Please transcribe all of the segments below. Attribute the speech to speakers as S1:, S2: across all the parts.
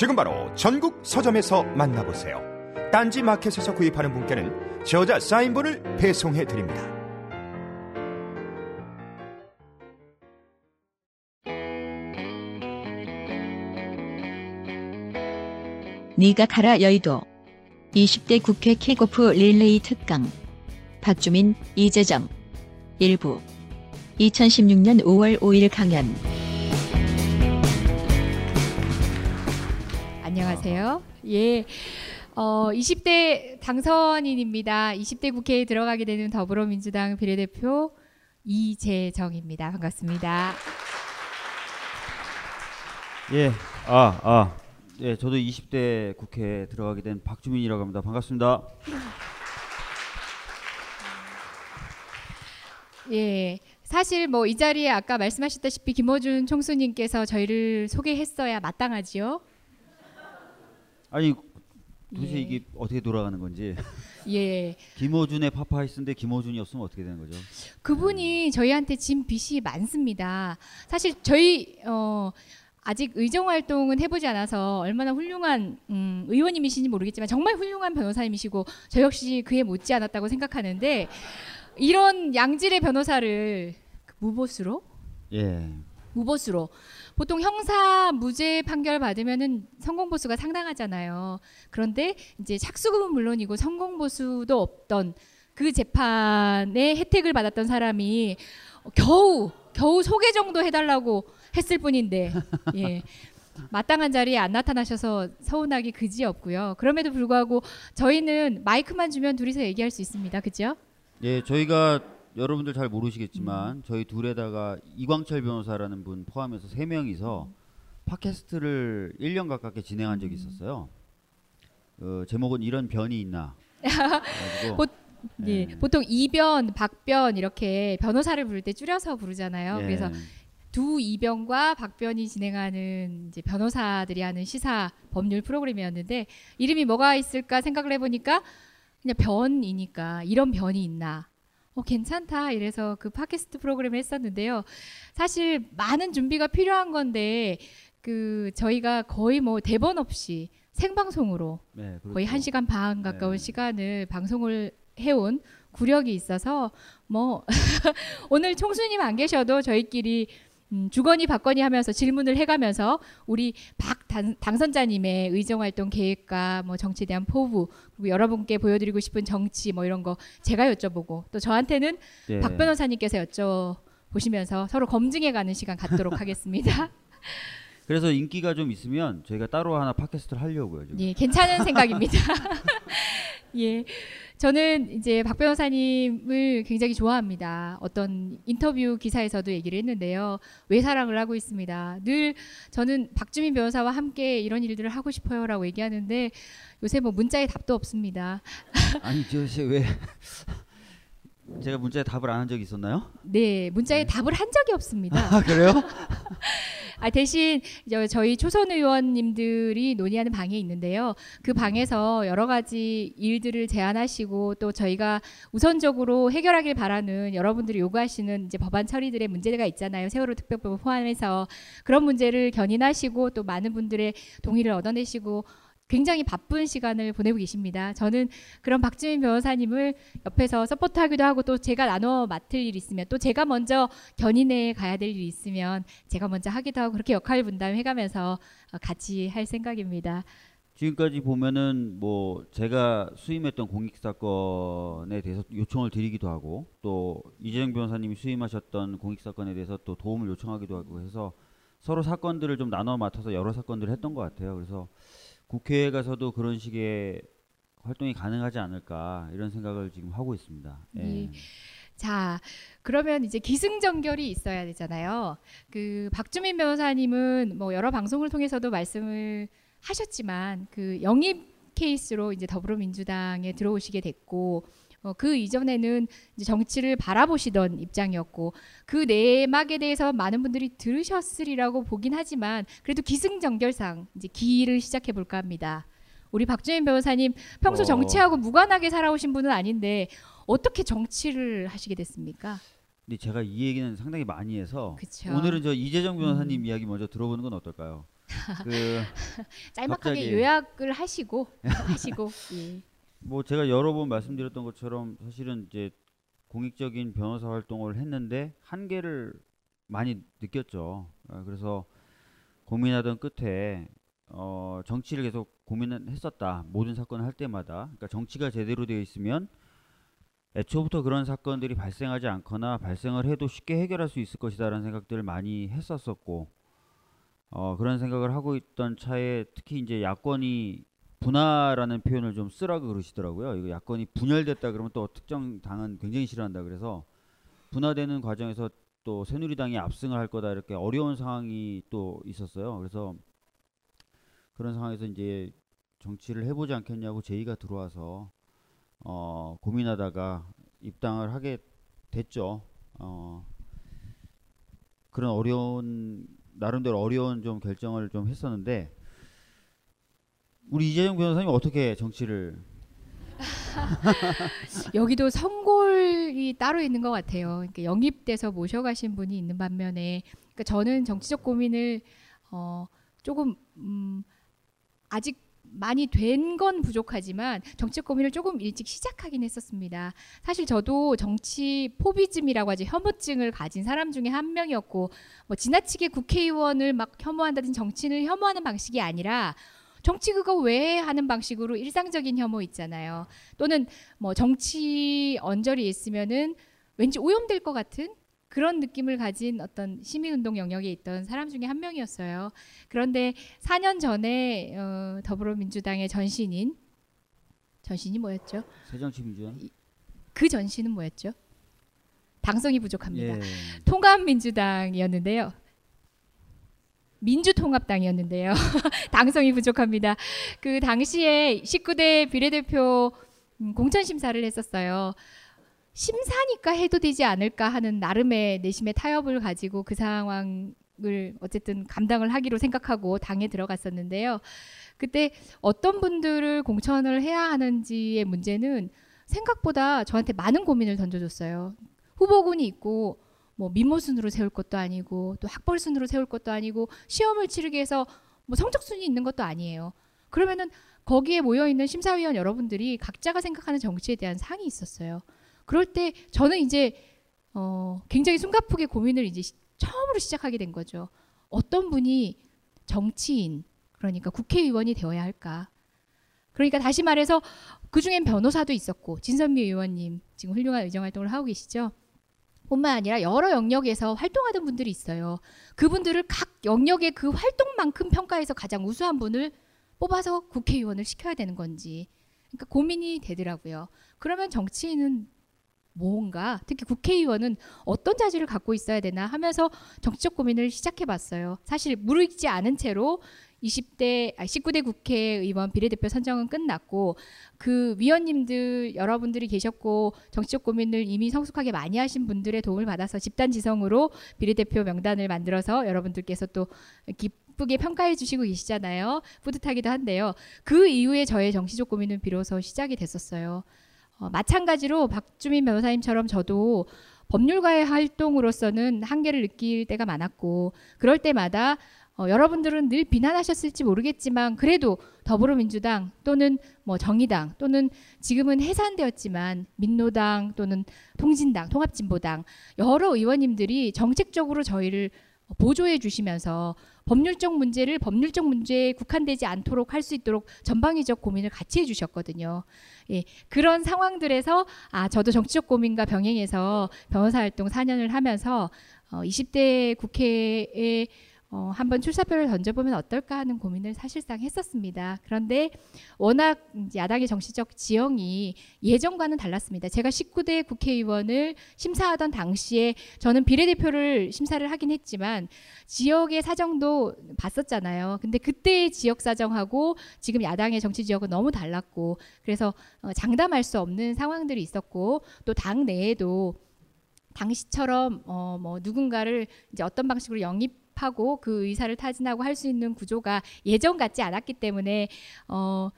S1: 지금 바로 전국 서점에서 만나보세요. 딴지 마켓에서 구입하는 분께는 저자 사인본을 배송해 드립니다.
S2: 네가 가라 여의도. 20대 국회 킥오프 릴레이 특강. 박주민 이재정. 일부. 2016년 5월 5일 강연
S3: 안녕하세요. 예. 어, 20대 당선인입니다. 20대 국회에 들어가게 되는 더불어민주당 비례대표 이재정입니다. 반갑습니다.
S4: 예, 아, 아, 예, 저도 20대 국회에 들어가게 된 박주민이라고 합니다. 반갑습니다.
S3: 예. 사실 뭐 이 자리에 아까 말씀하셨다시피 김어준 총수님께서 저희를 소개했어야 마땅하지요.
S4: 아니, 도대체
S3: 예.
S4: 이게 어떻게 돌아가는 건지.
S3: 예.
S4: 김어준의 파파이스인데 김어준이 없으면 어떻게 되는 거죠?
S3: 그분이 저희한테 진 빚이 많습니다. 사실 저희 어 아직 의정 활동은 해보지 않아서 얼마나 훌륭한 음, 의원님이신지 모르겠지만 정말 훌륭한 변호사님이시고 저 역시 그에 못지 않았다고 생각하는데 이런 양질의 변호사를 무보수로
S4: 예,
S3: 무보수로 보통 형사 무죄 판결 받으면은 성공 보수가 상당하잖아요. 그런데 이제 착수금은 물론이고 성공 보수도 없던 그 재판의 혜택을 받았던 사람이 겨우 겨우 소개 정도 해달라고 했을 뿐인데 예. 마땅한 자리에 안 나타나셔서 서운하기 그지 없고요. 그럼에도 불구하고 저희는 마이크만 주면 둘이서 얘기할 수 있습니다. 그죠?
S4: 예, 저희가 여러분들 잘 모르시겠지만 저희 둘에다가 이광철 변호사라는 분 포함해서 세 명이서 팟캐스트를 1년 가깝게 진행한 적이 있었어요. 어, 제목은 이런 변이 있나?
S3: 보- 예.
S4: 예.
S3: 보통 이변, 박변 이렇게 변호사를 부를 때 줄여서 부르잖아요.
S4: 예.
S3: 그래서 두 이변과 박변이 진행하는 이제 변호사들이 하는 시사 법률 프로그램이었는데 이름이 뭐가 있을까 생각을 해보니까 그냥 변이니까 이런 변이 있나. 어, 괜찮다. 이래서 그 팟캐스트 프로그램을 했었는데요. 사실 많은 준비가 필요한 건데 그 저희가 거의 뭐 대본 없이 생방송으로
S4: 네, 그렇죠.
S3: 거의 한 시간 반 가까운
S4: 네.
S3: 시간을 방송을 해온 구력이 있어서 뭐 오늘 총수님 안 계셔도 저희끼리 음, 주거니 받거니 하면서 질문을 해가면서 우리 박 당, 당선자님의 의정활동 계획과 뭐 정치에 대한 포부 그리고 여러분께 보여드리고 싶은 정치 뭐 이런 거 제가 여쭤보고 또 저한테는
S4: 예.
S3: 박 변호사님께서 여쭤보시면서 서로 검증해가는 시간 갖도록 하겠습니다.
S4: 그래서 인기가 좀 있으면 저희가 따로 하나 팟캐스트를 하려고요. 지금.
S3: 예, 괜찮은 생각입니다. 예. 저는 이제 박 변호사님을 굉장히 좋아합니다. 어떤 인터뷰 기사에서도 얘기를 했는데요. 왜 사랑을 하고 있습니다. 늘 저는 박주민 변호사와 함께 이런 일들을 하고 싶어요라고 얘기하는데 요새 뭐 문자에 답도 없습니다.
S4: 아니 저씨 왜 제가 문자에 답을 안 한 적이 있었나요?
S3: 네, 문자에 답을 한 적이 없습니다.
S4: 아 그래요?
S3: 아, 대신 저- 저희 초선 의원님들이 논의하는 방이 있는데요. 그 방에서 여러 가지 일들을 제안하시고 또 저희가 우선적으로 해결하길 바라는 여러분들이 요구하시는 이제 법안 처리들의 문제가 있잖아요. 세월호 특별법을 포함해서 그런 문제를 견인하시고 또 많은 분들의 동의를 얻어내시고 굉장히 바쁜 시간을 보내고 계십니다. 저는 그런 박주민 변호사님을 옆에서 서포트하기도 하고 또 제가 나눠 맡을 일이 있으면 또 제가 먼저 견인해 가야 될 일이 있으면 제가 먼저 하기도 하고 그렇게 역할 분담해가면서 어, 같이 할 생각입니다.
S4: 지금까지 보면은 뭐 제가 수임했던 공익 사건에 대해서 요청을 드리기도 하고 또 이재정 변호사님이 수임하셨던 공익 사건에 대해서 또 도움을 요청하기도 하고 해서 서로 사건들을 좀 나눠 맡아서 여러 사건들을 했던 것 같아요. 그래서 국회에 가서도 그런 식의 활동이 가능하지 않을까 이런 생각을 지금 하고 있습니다. 예.
S3: 예. 자, 그러면 이제 기승전결이 있어야 되잖아요. 그 박주민 변호사님은 뭐 여러 방송을 통해서도 말씀을 하셨지만 그 영입 케이스로 이제 더불어민주당에 들어오시게 됐고 어, 그 이전에는 정치를 바라보시던 입장이었고 그 내막에 대해서 많은 분들이 들으셨으리라고 보긴 하지만 그래도 기승전결상 이제 기일을 시작해 볼까 합니다. 우리 박주민 변호사님 평소
S4: 어.
S3: 정치하고 무관하게 살아오신 분은 아닌데 어떻게 정치를 하시게 됐습니까?
S4: 근데 제가 이 얘기는 상당히 많이 해서
S3: 그쵸.
S4: 오늘은 저 이재정 변호사님
S3: 음.
S4: 이야기 먼저 들어보는 건 어떨까요? 그
S3: 짤막하게. 요약을 하시고 하시고 예.
S4: 뭐 제가 여러 번 말씀드렸던 것처럼 사실은 이제 공익적인 변호사 활동을 했는데 한계를 많이 느꼈죠. 아, 그래서 고민하던 끝에 어, 정치를 계속 고민을 했었다. 모든 사건을 할 때마다. 그러니까 정치가 제대로 되어 있으면 애초부터 그런 사건들이 발생하지 않거나 발생을 해도 쉽게 해결할 수 있을 것이다라는 생각들을 많이 했었었고 어, 그런 생각을 하고 있던 차에 특히 이제 야권이 분화라는 표현을 좀 쓰라고 그러시더라고요. 이거 야권이 분열됐다 그러면 또 특정 당은 굉장히 싫어한다 그래서 분화되는 과정에서 또 새누리당이 압승을 할 거다 이렇게 어려운 상황이 또 있었어요. 그래서 그런 상황에서 이제 정치를 해보지 않겠냐고 제의가 들어와서 어, 고민하다가 입당을 하게 됐죠. 어, 그런 어려운 나름대로 어려운 좀 결정을 좀 했었는데 우리 이재정 변호사님 어떻게 정치를
S3: 여기도 성골이 따로 있는 것 같아요. 그러니까 영입돼서 모셔가신 분이 있는 반면에, 그러니까 저는 정치적 고민을 어, 조금 음, 아직 많이 된 건 부족하지만 정치적 고민을 조금 일찍 시작하긴 했었습니다. 사실 저도 정치 포비즘이라고 하죠. 혐오증을 가진 사람 중에 한 명이었고, 뭐 지나치게 국회의원을 막 혐오한다든지 정치인을 혐오하는 방식이 아니라 정치 그거 왜 하는 방식으로 일상적인 혐오 있잖아요. 또는 뭐 정치 언저리 있으면은 왠지 오염될 것 같은 그런 느낌을 가진 어떤 시민운동 영역에 있던 사람 중에 한 명이었어요. 그런데 4년 전에 어, 더불어민주당의 전신인 전신이 뭐였죠?
S4: 새정치민주당
S3: 그 전신은 뭐였죠? 당성이 부족합니다.
S4: 예.
S3: 통합민주당이었는데요. 민주통합당이었는데요. 당성이 부족합니다. 그 당시에 19대 비례대표 음, 공천 심사를 했었어요. 심사니까 해도 되지 않을까 하는 나름의 내심의 타협을 가지고 그 상황을 어쨌든 감당을 하기로 생각하고 당에 들어갔었는데요. 그때 어떤 분들을 공천을 해야 하는지의 문제는 생각보다 저한테 많은 고민을 던져줬어요. 후보군이 있고 뭐 민모순으로 세울 것도 아니고 또 학벌순으로 세울 것도 아니고 시험을 치르기 위해서 뭐 성적순이 있는 것도 아니에요. 그러면은 거기에 모여 있는 심사위원 여러분들이 각자가 생각하는 정치에 대한 상이 있었어요. 그럴 때 저는 이제 어 굉장히 숨가쁘게 고민을 이제 시- 처음으로 시작하게 된 거죠. 어떤 분이 정치인 그러니까 국회의원이 되어야 할까? 그러니까 다시 말해서 그 중엔 변호사도 있었고 진선미 의원님 지금 훌륭한 의정 활동을 하고 계시죠. 뿐만 아니라 여러 영역에서 활동하던 분들이 있어요. 그분들을 각 영역의 그 활동만큼 평가해서 가장 우수한 분을 뽑아서 국회의원을 시켜야 되는 건지. 그러니까 고민이 되더라고요. 그러면 정치인은 뭔가 특히 국회의원은 어떤 자질을 갖고 있어야 되나 하면서 정치적 고민을 시작해 봤어요. 사실 무르익지 않은 채로 20대 아 19대 국회의원 비례대표 선정은 끝났고 그 위원님들 여러분들이 계셨고 정치적 고민을 이미 성숙하게 많이 하신 분들의 도움을 받아서 집단 지성으로 비례대표 명단을 만들어서 여러분들께서 또 기쁘게 평가해 주시고 계시잖아요. 뿌듯하기도 한데요. 그 이후에 저의 정치적 고민은 비로소 시작이 됐었어요. 어, 마찬가지로 박주민 변호사님처럼 저도 법률가의 활동으로서는 한계를 느낄 때가 많았고 그럴 때마다 어, 여러분들은 늘 비난하셨을지 모르겠지만 그래도 더불어민주당 또는 뭐 정의당 또는 지금은 해산되었지만 민노당 또는 통진당 통합진보당 여러 의원님들이 정책적으로 저희를 보조해 주시면서 법률적 문제를 법률적 문제에 국한되지 않도록 할 수 있도록 전방위적 고민을 같이 해 주셨거든요. 예, 그런 상황들에서 아 저도 정치적 고민과 병행해서 변호사 활동 4년을 하면서 어, 20대 국회에 어, 한번 출사표를 던져보면 어떨까 하는 고민을 사실상 했었습니다. 그런데 워낙 야당의 정치적 지형이 예전과는 달랐습니다. 제가 19대 국회의원을 심사하던 당시에 저는 비례대표를 심사를 하긴 했지만 지역의 사정도 봤었잖아요. 근데 그때의 지역 사정하고 지금 야당의 정치 지역은 너무 달랐고 그래서 어, 장담할 수 없는 상황들이 있었고 또 당 내에도 당시처럼 어 뭐 누군가를 이제 어떤 방식으로 영입 하고 그 의사를 타진하고 할 수 있는 구조가 예전 같지 않았기 때문에 어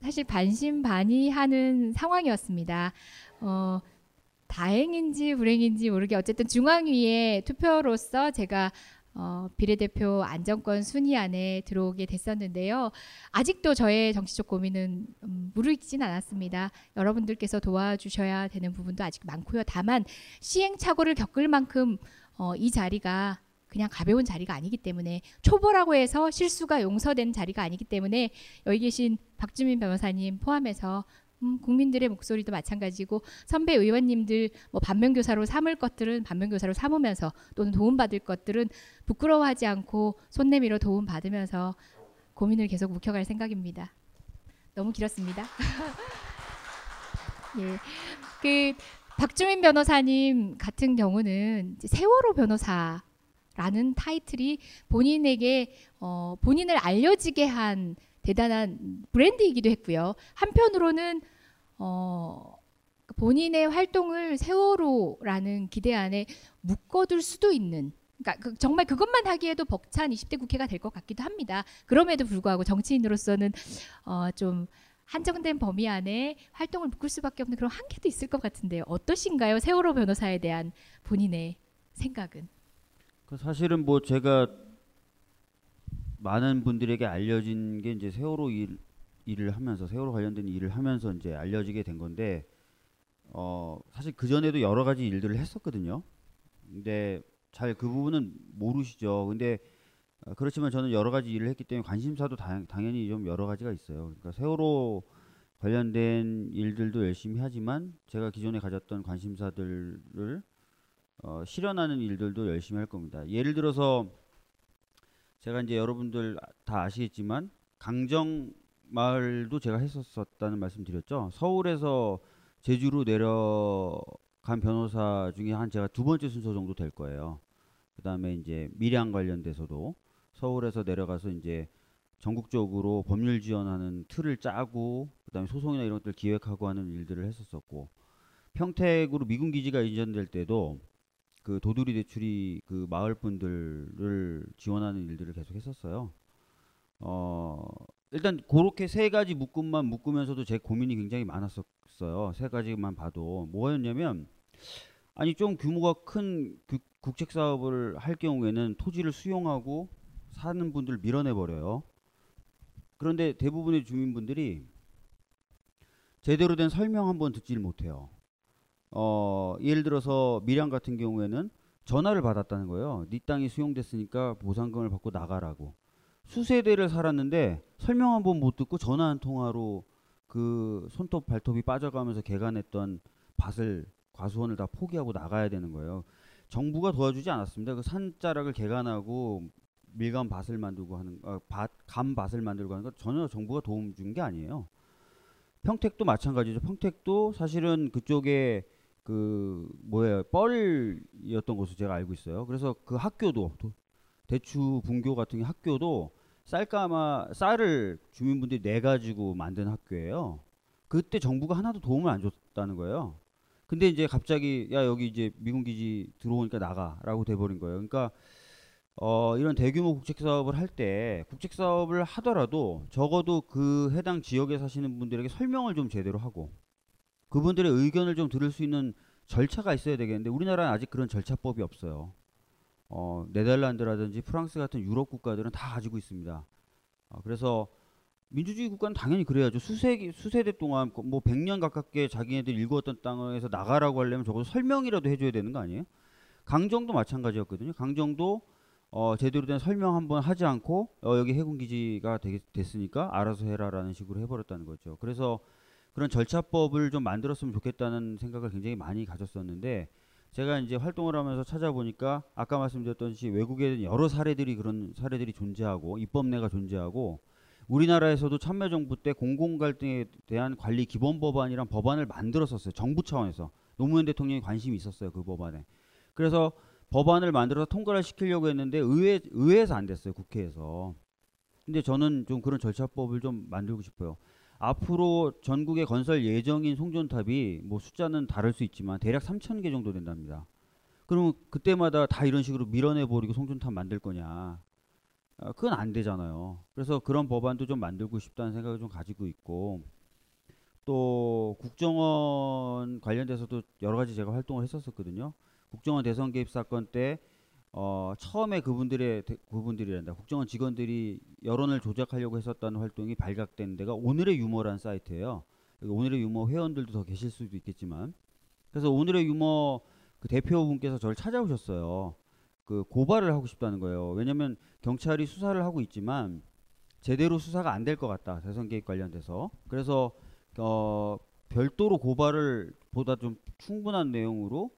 S3: 사실 반신반의하는 상황이었습니다. 어 다행인지 불행인지 모르게 어쨌든 중앙위의 투표로서 제가 어, 비례대표 안정권 순위 안에 들어오게 됐었는데요. 아직도 저의 정치적 고민은 음, 무르익진 않았습니다. 여러분들께서 도와주셔야 되는 부분도 아직 많고요. 다만 시행착오를 겪을 만큼 어, 이 자리가 그냥 가벼운 자리가 아니기 때문에 초보라고 해서 실수가 용서된 자리가 아니기 때문에 여기 계신 박주민 변호사님 포함해서 음, 국민들의 목소리도 마찬가지고 선배 의원님들 뭐 반면교사로 삼을 것들은 반면교사로 삼으면서 또는 도움받을 것들은 부끄러워하지 않고 손 내밀어 도움 받으면서 고민을 계속 묵혀갈 생각입니다. 너무 길었습니다. 예, 그 박주민 변호사님 같은 경우는 세월호 변호사 라는 타이틀이 본인에게 어, 본인을 알려지게 한 대단한 브랜드이기도 했고요. 한편으로는 어, 본인의 활동을 세월호라는 기대 안에 묶어둘 수도 있는 그러니까 그 정말 그것만 하기에도 벅찬 20대 국회가 될 것 같기도 합니다. 그럼에도 불구하고 정치인으로서는 어, 좀 한정된 범위 안에 활동을 묶을 수밖에 없는 그런 한계도 있을 것 같은데요. 어떠신가요? 세월호 변호사에 대한 본인의 생각은?
S4: 그 사실은 뭐 제가 많은 분들에게 알려진 게 이제 세월호 일, 일을 하면서 세월호 관련된 일을 하면서 이제 알려지게 된 건데 어 사실 그 전에도 여러 가지 일들을 했었거든요. 근데 잘 그 부분은 모르시죠. 근데 어, 그렇지만 저는 여러 가지 일을 했기 때문에 관심사도 당, 당연히 좀 여러 가지가 있어요. 그러니까 세월호 관련된 일들도 열심히 하지만 제가 기존에 가졌던 관심사들을 어, 실현하는 일들도 열심히 할 겁니다. 예를 들어서 제가 이제 여러분들 다 아시겠지만 강정 마을도 제가 했었었다는 말씀 드렸죠. 서울에서 제주로 내려간 변호사 중에 한 제가 두 번째 순서 정도 될 거예요. 그 다음에 이제 밀양 관련돼서도 서울에서 내려가서 이제 전국적으로 법률 지원하는 틀을 짜고 그다음에 소송이나 이런 것들 기획하고 하는 일들을 했었었고 평택으로 미군 기지가 이전될 때도 그 도두리 대출이 그 마을 분들을 지원하는 일들을 계속 했었어요. 어 일단 그렇게 세 가지 묶음만 묶으면서도 제 고민이 굉장히 많았었어요. 세 가지만 봐도 뭐였냐면 아니 좀 규모가 큰 국책 사업을 할 경우에는 토지를 수용하고 사는 분들 밀어내 버려요. 그런데 대부분의 주민분들이 제대로 된 설명 한번 듣지를 못해요. 어, 예를 들어서 밀양 같은 경우에는 전화를 받았다는 거예요. 네 땅이 수용됐으니까 보상금을 받고 나가라고. 수세대를 살았는데 설명 한 번 못 듣고 전화 한 통화로 그 손톱 발톱이 빠져가면서 개간했던 밭을 과수원을 다 포기하고 나가야 되는 거예요. 정부가 도와주지 않았습니다. 그 산자락을 개간하고 밀감 밭을 만들고 하는 어, 밭, 감 밭을 만들고 하는 거 전혀 정부가 도움 준 게 아니에요. 평택도 마찬가지죠. 평택도 사실은 그쪽에 그 뭐예요 뻘이었던 것으로 제가 알고 있어요. 그래서 그 학교도 대추 분교 같은 학교도 쌀까마 쌀을 주민분들이 내 가지고 만든 학교예요. 그때 정부가 하나도 도움을 안 줬다는 거예요. 근데 이제 갑자기 야 여기 이제 미군 기지 들어오니까 나가라고 돼버린 거예요. 그러니까 어, 이런 대규모 국책 사업을 할 때 국책 사업을 하더라도 적어도 그 해당 지역에 사시는 분들에게 설명을 좀 제대로 하고 그분들의 의견을 좀 들을 수 있는 절차가 있어야 되겠는데 우리나라는 아직 그런 절차법이 없어요. 어, 네덜란드라든지 프랑스 같은 유럽 국가들은 다 가지고 있습니다. 어, 그래서 민주주의 국가는 당연히 그래야죠. 수세 수세대 동안 뭐 100년 가깝게 자기네들 일구었던 땅에서 나가라고 하려면 적어도 설명이라도 해줘야 되는 거 아니에요? 강정도 마찬가지였거든요. 강정도 어, 제대로 된 설명 한번 하지 않고 어, 여기 해군 기지가 됐으니까 알아서 해라라는 식으로 해버렸다는 거죠. 그래서 그런 절차법을 좀 만들었으면 좋겠다는 생각을 굉장히 많이 가졌었는데 제가 이제 활동을 하면서 찾아보니까 아까 말씀드렸듯이 외국에 여러 사례들이 그런 사례들이 존재하고 입법례가 존재하고 우리나라에서도 참여정부 때 공공갈등에 대한 관리 기본 법안이란 법안을 만들었었어요. 정부 차원에서 노무현 대통령이 관심이 있었어요 그 법안에. 그래서 법안을 만들어서 통과를 시키려고 했는데 의회 의회에서 안 됐어요 국회에서. 근데 저는 좀 그런 절차법을 좀 만들고 싶어요. 앞으로 전국에 건설 예정인 송전탑이 뭐 숫자는 다를 수 있지만 대략 3천 개 정도 된답니다. 그러면 그때마다 다 이런 식으로 밀어내 버리고 송전탑 만들 거냐? 아, 그건 안 되잖아요. 그래서 그런 법안도 좀 만들고 싶다는 생각을 좀 가지고 있고 또 국정원 관련돼서도 여러 가지 제가 활동을 했었었거든요. 국정원 대선 개입 사건 때 어, 처음에 그분들의 대- 그분들이란다. 국정원 직원들이 여론을 조작하려고 했었다는 활동이 발각된 데가 오늘의 유머라는 사이트예요. 여기 오늘의 유머 회원들도 더 계실 수도 있겠지만 그래서 오늘의 유머 그 대표분께서 저를 찾아오셨어요. 그 고발을 하고 싶다는 거예요. 왜냐면 경찰이 수사를 하고 있지만 제대로 수사가 안 될 것 같다. 대선 개입 관련돼서. 그래서 어 별도로 고발을 보다 좀 충분한 내용으로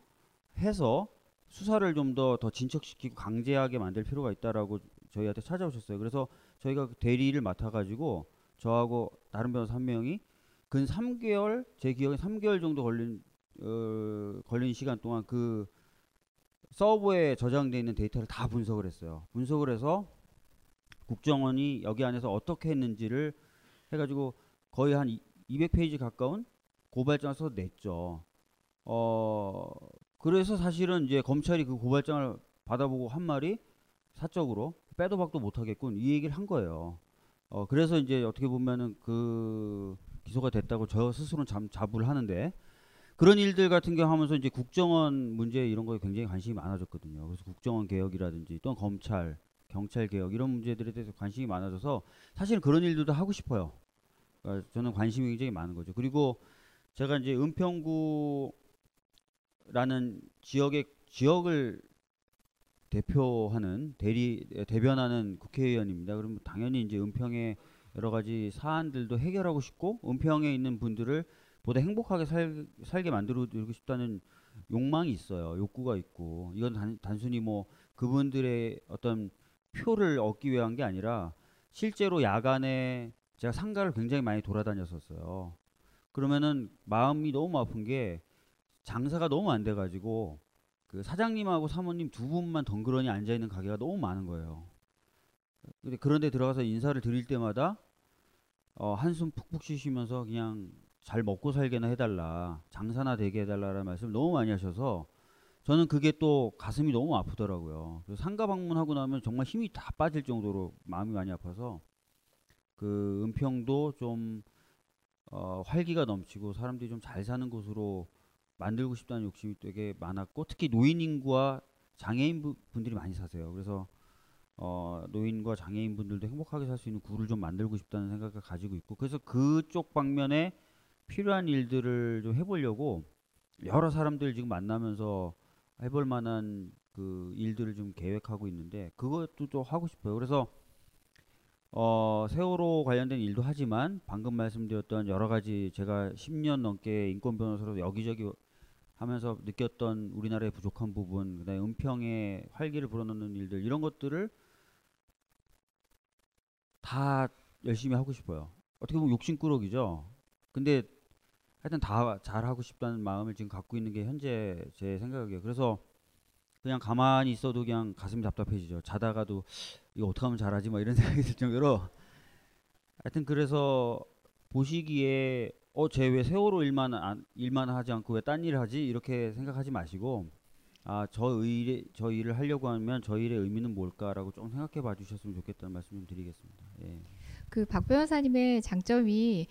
S4: 해서 수사를 좀 더 더 진척시키고 강제하게 만들 필요가 있다라고 저희한테 찾아오셨어요. 그래서 저희가 그 대리를 맡아가지고 저하고 다른 변호사 한 명이 근 3개월 제 기억에 3개월 정도 걸린 어, 걸린 시간 동안 그 서버에 저장돼 있는 데이터를 다 분석을 했어요. 분석을 해서 국정원이 여기 안에서 어떻게 했는지를 해가지고 거의 한 200페이지 가까운 고발장을 써서 냈죠. 어 그래서 사실은 이제 검찰이 그 고발장을 받아보고 한 말이 사적으로 빼도 박도 못하겠군 이 얘기를 한 거예요. 어 그래서 이제 어떻게 보면은 그 기소가 됐다고 저 스스로는 잠 자부를 하는데 그런 일들 같은 경우 하면서 이제 국정원 문제 이런 거에 굉장히 관심이 많아졌거든요. 그래서 국정원 개혁이라든지 또는 검찰, 경찰 개혁 이런 문제들에 대해서 관심이 많아져서 사실 그런 일들도 하고 싶어요. 그러니까 저는 관심이 굉장히 많은 거죠. 그리고 제가 이제 은평구 라는 지역의 지역을 대표하는 대리 대변하는 국회의원입니다. 그러면 당연히 이제 은평의 여러 가지 사안들도 해결하고 싶고 은평에 있는 분들을 보다 행복하게 살, 살게 만들어 드리고 싶다는 욕망이 있어요. 욕구가 있고 이건 단, 단순히 뭐 그분들의 어떤 표를 얻기 위한 게 아니라 실제로 야간에 제가 상가를 굉장히 많이 돌아다녔었어요. 그러면은 마음이 너무 아픈 게 장사가 너무 안 돼가지고 그 사장님하고 사모님 두 분만 덩그러니 앉아 있는 가게가 너무 많은 거예요. 근데 그런데 들어가서 인사를 드릴 때마다 어, 한숨 푹푹 쉬시면서 그냥 잘 먹고 살게나 해달라, 장사나 되게 해달라라는 말씀을 너무 많이 하셔서 저는 그게 또 가슴이 너무 아프더라고요. 그래서 상가 방문하고 나면 정말 힘이 다 빠질 정도로 마음이 많이 아파서 그 은평도 좀 어, 활기가 넘치고 사람들이 좀 잘 사는 곳으로 만들고 싶다는 욕심이 되게 많았고 특히 노인 인구와 장애인 부- 분들이 많이 사세요. 그래서 어, 노인과 장애인 분들도 행복하게 살 수 있는 구를 좀 만들고 싶다는 생각을 가지고 있고 그래서 그쪽 방면에 필요한 일들을 좀 해보려고 여러 사람들 지금 만나면서 해볼 만한 그 일들을 좀 계획하고 있는데 그것도 좀 하고 싶어요. 그래서 어, 세월호 관련된 일도 하지만 방금 말씀드렸던 여러 가지 제가 10년 넘게 인권 변호사로 여기저기 하면서 느꼈던 우리나라의 부족한 부분, 그다음에 은평에 활기를 불어넣는 일들 이런 것들을 다 열심히 하고 싶어요. 어떻게 보면 욕심꾸러기죠. 근데 하여튼 다 잘하고 싶다는 마음을 지금 갖고 있는 게 현재 제 생각이에요. 그래서 그냥 가만히 있어도 그냥 가슴이 답답해지죠. 자다가도 이거 어떻게 하면 잘하지? 막 이런 생각이 들 정도로 하여튼 그래서 보시기에 어, 쟤 왜 세월호 일만 안, 일만 하지 않고 왜 딴 일을 하지? 이렇게 생각하지 마시고 아, 저 일에 저 일을 하려고 하면 저 일의 의미는 뭘까라고 좀 생각해 봐 주셨으면 좋겠다는 말씀 좀 드리겠습니다. 예.
S3: 그박 변호사님의 장점이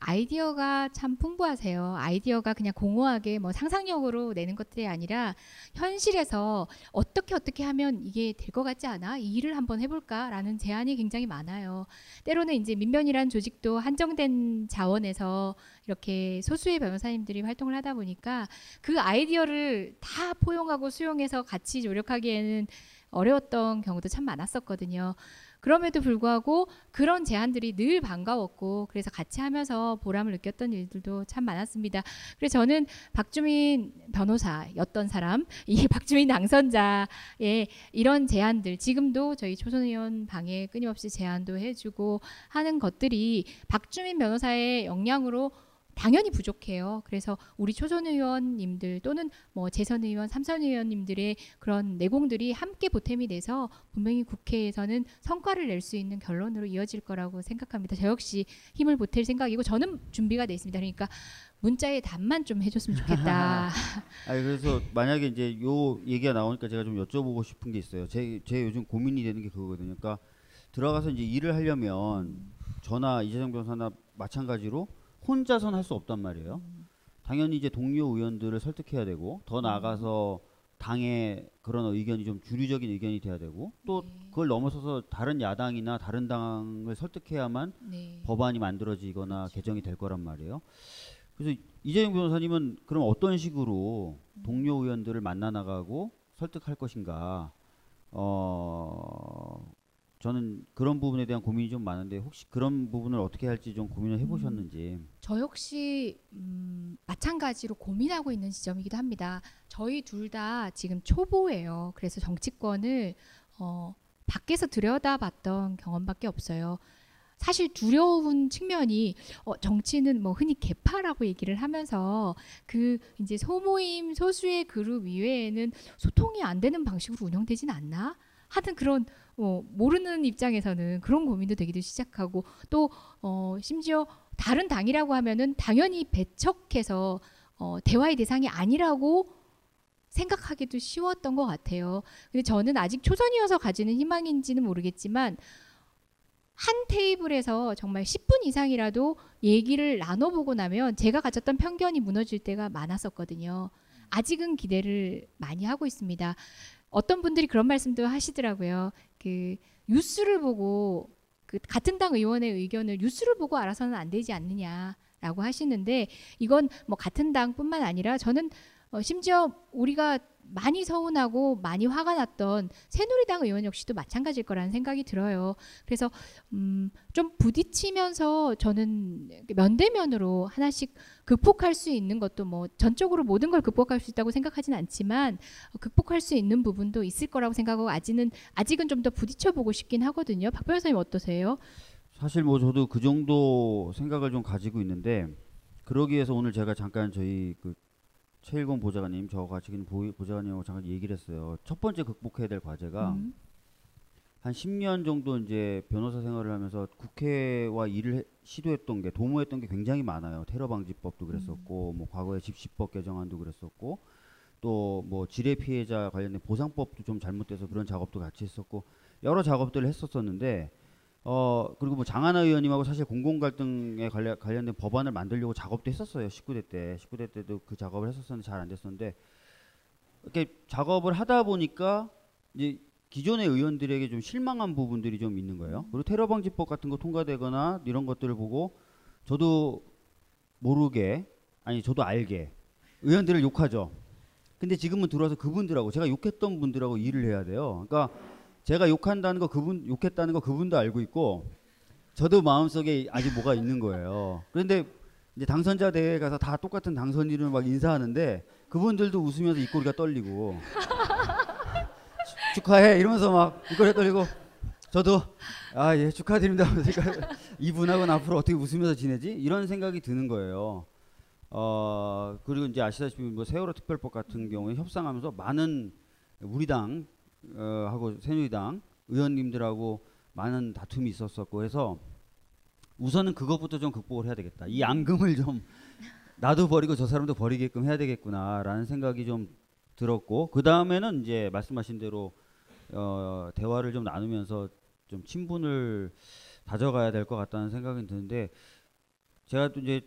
S3: 아이디어가 참 풍부하세요. 아이디어가 그냥 공허하게 뭐 상상력으로 내는 것들이 아니라 현실에서 어떻게 어떻게 하면 이게 될 것 같지 않아? 이 일을 한번 해볼까라는 제안이 굉장히 많아요. 때로는 이제 민변이란 조직도 한정된 자원에서 이렇게 소수의 변호사님들이 활동을 하다 보니까 그 아이디어를 다 포용하고 수용해서 같이 노력하기에는 어려웠던 경우도 참 많았었거든요. 그럼에도 불구하고 그런 제안들이 늘 반가웠고 그래서 같이 하면서 보람을 느꼈던 일들도 참 많았습니다. 그래서 저는 박주민 변호사였던 사람, 이 박주민 당선자의 이런 제안들 지금도 저희 초선 의원 방에 끊임없이 제안도 해주고 하는 것들이 박주민 변호사의 역량으로 당연히 부족해요. 그래서 우리 초선 의원님들 또는 뭐 재선 의원, 삼선 의원님들의 그런 내공들이 함께 보탬이 돼서 분명히 국회에서는 성과를 낼 수 있는 결론으로 이어질 거라고 생각합니다. 저 역시 힘을 보탤 생각이고 저는 준비가 돼 있습니다. 그러니까 문자에 답만 좀 해줬으면 좋겠다.
S4: 아니 그래서 만약에 이제 요 얘기가 나오니까 제가 좀 여쭤보고 싶은 게 있어요. 제, 제 요즘 고민이 되는 게 그거거든요. 그러니까 들어가서 이제 일을 하려면 저나 이재정 변호사나 마찬가지로 혼자선 할 수 없단 말이에요. 당연히 이제 동료 의원들을 설득해야 되고 더 나아가서 당의 그런 의견이 좀 주류적인 의견이 돼야 되고 또
S3: 네.
S4: 그걸 넘어서서 다른 야당이나 다른 당을 설득해야만
S3: 네.
S4: 법안이 만들어지거나 개정이 될 거란 말이에요. 그래서 이재용 변호사님은 그럼 어떤 식으로 동료 의원들을 만나 나가고 설득할 것인가? 어 저는 그런 부분에 대한 고민이 좀 많은데 혹시 그런 부분을 어떻게 할지 좀 고민을 해보셨는지.
S3: 저 역시 음, 마찬가지로 고민하고 있는 지점이기도 합니다. 저희 둘 다 지금 초보예요. 그래서 정치권을 어, 밖에서 들여다봤던 경험밖에 없어요. 사실 두려운 측면이 어, 정치는 뭐 흔히 개파라고 얘기를 하면서 그 이제 소모임 소수의 그룹 이외에는 소통이 안 되는 방식으로 운영되진 않나 하는 그런 어, 모르는 입장에서는 그런 고민도 되기도 시작하고 또 어, 심지어 다른 당이라고 하면은 당연히 배척해서 어, 대화의 대상이 아니라고 생각하기도 쉬웠던 것 같아요. 근데 저는 아직 초선이어서 가지는 희망인지는 모르겠지만 한 테이블에서 정말 10분 이상이라도 얘기를 나눠보고 나면 제가 가졌던 편견이 무너질 때가 많았었거든요. 아직은 기대를 많이 하고 있습니다. 어떤 분들이 그런 말씀도 하시더라고요. 그 뉴스를 보고 그 같은 당 의원의 의견을 뉴스를 보고 알아서는 안 되지 않느냐라고 하시는데 이건 뭐 같은 당뿐만 아니라 저는 어, 심지어 우리가 많이 서운하고 많이 화가 났던 새누리당 의원 역시도 마찬가지일 거라는 생각이 들어요. 그래서 음, 좀 부딪히면서 저는 면대면으로 하나씩 극복할 수 있는 것도 뭐 전적으로 모든 걸 극복할 수 있다고 생각하진 않지만 어, 극복할 수 있는 부분도 있을 거라고 생각하고 아직은 아직은 좀 더 부딪혀 보고 싶긴 하거든요. 박 변호사님 어떠세요?
S4: 사실 뭐 저도 그 정도 생각을 좀 가지고 있는데 그러기 위해서 오늘 제가 잠깐 저희 그 최일권 보좌관님 저와 같이 있는 보- 보좌관님하고 잠깐 얘기를 했어요. 첫 번째 극복해야 될 과제가
S3: 음.
S4: 한 10년 정도 이제 변호사 생활을 하면서 국회와 일을 해- 시도했던 게 도모했던 게 굉장히 많아요. 테러 방지법도 그랬었고 뭐 과거에 집시법 개정안도 그랬었고 또 뭐 지뢰 피해자 관련된 보상법도 좀 잘못돼서 그런 작업도 같이 했었고 여러 작업들을 했었었는데 어 그리고 뭐 장하나 의원님하고 사실 공공 갈등에 관련 관련된 법안을 만들려고 작업도 했었어요. 19대 때 19대 때도 그 작업을 했었었는데 잘 안 됐었는데 이렇게 작업을 하다 보니까 이제 기존의 의원들에게 좀 실망한 부분들이 좀 있는 거예요. 그리고 테러 방지법 같은 거 통과되거나 이런 것들을 보고 저도 모르게 아니 저도 알게 의원들을 욕하죠. 근데 지금은 들어와서 그분들하고 제가 욕했던 분들하고 일을 해야 돼요. 그러니까 제가 욕한다는 거 그분 욕했다는 거 그분도 알고 있고 저도 마음속에 아직 뭐가 있는 거예요. 그런데 이제 당선자 대회에 가서 다 똑같은 당선인을 막 인사하는데 그분들도 웃으면서 입꼬리가 떨리고 축- 축하해 이러면서 막 입꼬리가 떨리고 저도 아 예 축하드립니다. 그러니까 이분하고는 앞으로 어떻게 웃으면서 지내지 이런 생각이 드는 거예요. 어 그리고 이제 아시다시피 뭐 세월호 특별법 같은 경우에 협상하면서 많은 우리 당 어, 하고 새누리당 의원님들하고 많은 다툼이 있었었고 해서 우선은 그것부터 좀 극복을 해야 되겠다. 이 앙금을 좀 나도 버리고 저 사람도 버리게끔 해야 되겠구나라는 생각이 좀 들었고 그 다음에는 이제 말씀하신 대로 어, 대화를 좀 나누면서 좀 친분을 다져가야 될 것 같다는 생각이 드는데 제가 또 이제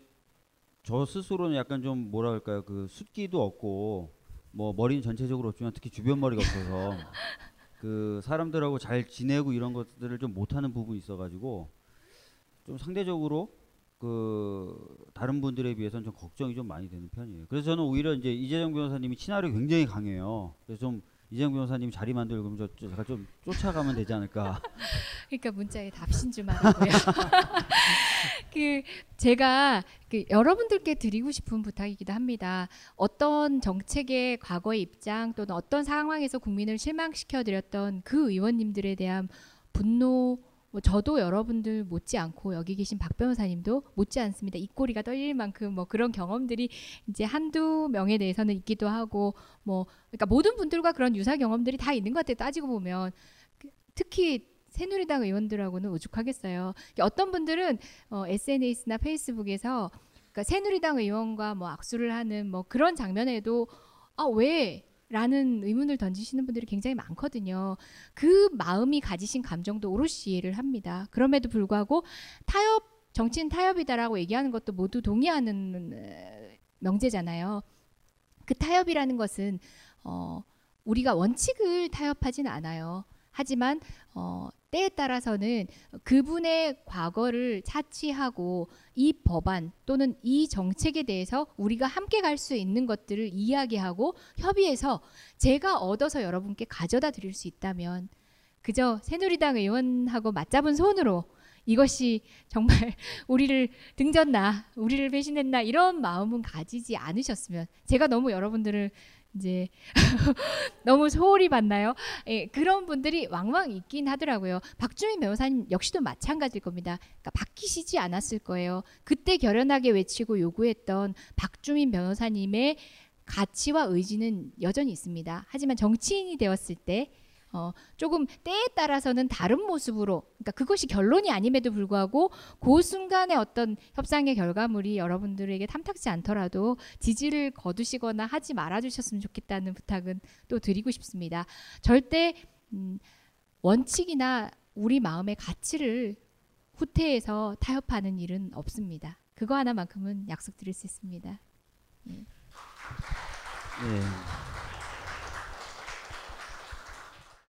S4: 저 스스로는 약간 좀 뭐라 그럴까요 그 숫기도 없고 뭐 머리는 전체적으로 없지만 특히 주변 머리가 없어서 그 사람들하고 잘 지내고 이런 것들을 좀 못하는 부분이 있어가지고 좀 상대적으로 그 다른 분들에 비해서는 좀 걱정이 좀 많이 되는 편이에요. 그래서 저는 오히려 이제 이재정 변호사님이 친화력이 굉장히 강해요. 그래서 좀 이재정 변호사님 자리 만들고 그럼 저, 저 제가 좀 쫓아가면 되지 않을까.
S3: 그러니까 문자에 답신 좀 하라고요. 그 제가 그 여러분들께 드리고 싶은 부탁이기도 합니다. 어떤 정책의 과거의 입장 또는 어떤 상황에서 국민을 실망시켜 드렸던 그 의원님들에 대한 분노 뭐 저도 여러분들 못지않고 여기 계신 박 변호사님도 못지 않습니다. 입꼬리가 떨릴 만큼 뭐 그런 경험들이 이제 한두 명에 대해서는 있기도 하고 뭐 그러니까 모든 분들과 그런 유사 경험들이 다 있는 것 같아요. 따지고 보면 그 특히 새누리당 의원들하고는 오죽하겠어요. 어떤 분들은 어, SNS나 페이스북에서 그러니까 새누리당 의원과 뭐 악수를 하는 뭐 그런 장면에도 아 왜? 라는 의문을 던지시는 분들이 굉장히 많거든요. 그 마음이 가지신 감정도 오롯이 이해를 합니다. 그럼에도 불구하고 타협 정치는 타협이다라고 얘기하는 것도 모두 동의하는 어, 명제잖아요. 그 타협이라는 것은 어, 우리가 원칙을 타협하지는 않아요. 하지만 어, 때에 따라서는 그분의 과거를 차치하고 이 법안 또는 이 정책에 대해서 우리가 함께 갈 수 있는 것들을 이야기하고 협의해서 제가 얻어서 여러분께 가져다 드릴 수 있다면 그저 새누리당 의원하고 맞잡은 손으로 이것이 정말 우리를 등졌나 우리를 배신했나 이런 마음은 가지지 않으셨으면 제가 너무 여러분들을 이제 너무 소홀히 봤나요? 예, 그런 분들이 왕왕 있긴 하더라고요. 박주민 변호사님 역시도 마찬가지일 겁니다. 그러니까 바뀌시지 않았을 거예요. 그때 결연하게 외치고 요구했던 박주민 변호사님의 가치와 의지는 여전히 있습니다. 하지만 정치인이 되었을 때 어, 조금 때에 따라서는 다른 모습으로, 그러니까 그것이 결론이 아님에도 불구하고 그 순간의 어떤 협상의 결과물이 여러분들에게 탐탁지 않더라도 지지를 거두시거나 하지 말아 주셨으면 좋겠다는 부탁은 또 드리고 싶습니다. 절대 음, 원칙이나 우리 마음의 가치를 후퇴해서 타협하는 일은 없습니다. 그거 하나만큼은 약속드릴 수 있습니다. 예.
S4: 예.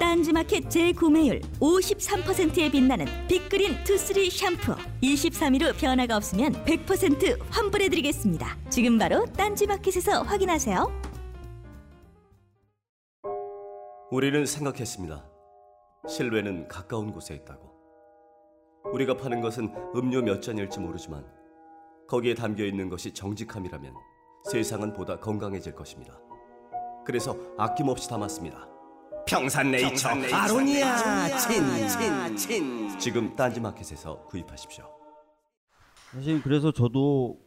S5: 딴지마켓 재구매율 53%에 빛나는 빅그린 투쓰리 샴푸 23일 후 변화가 없으면 100% 환불해드리겠습니다. 지금 바로 딴지마켓에서 확인하세요.
S6: 우리는 생각했습니다. 실외는 가까운 곳에 있다고. 우리가 파는 것은 음료 몇 잔일지 모르지만 거기에 담겨 있는 것이 정직함이라면 세상은 보다 건강해질 것입니다. 그래서 아낌없이 담았습니다.
S7: 평산네이처, 아로니아 친친친
S6: 지금 딴지마켓에서 구입하십시오.
S4: 사실 그래서 저도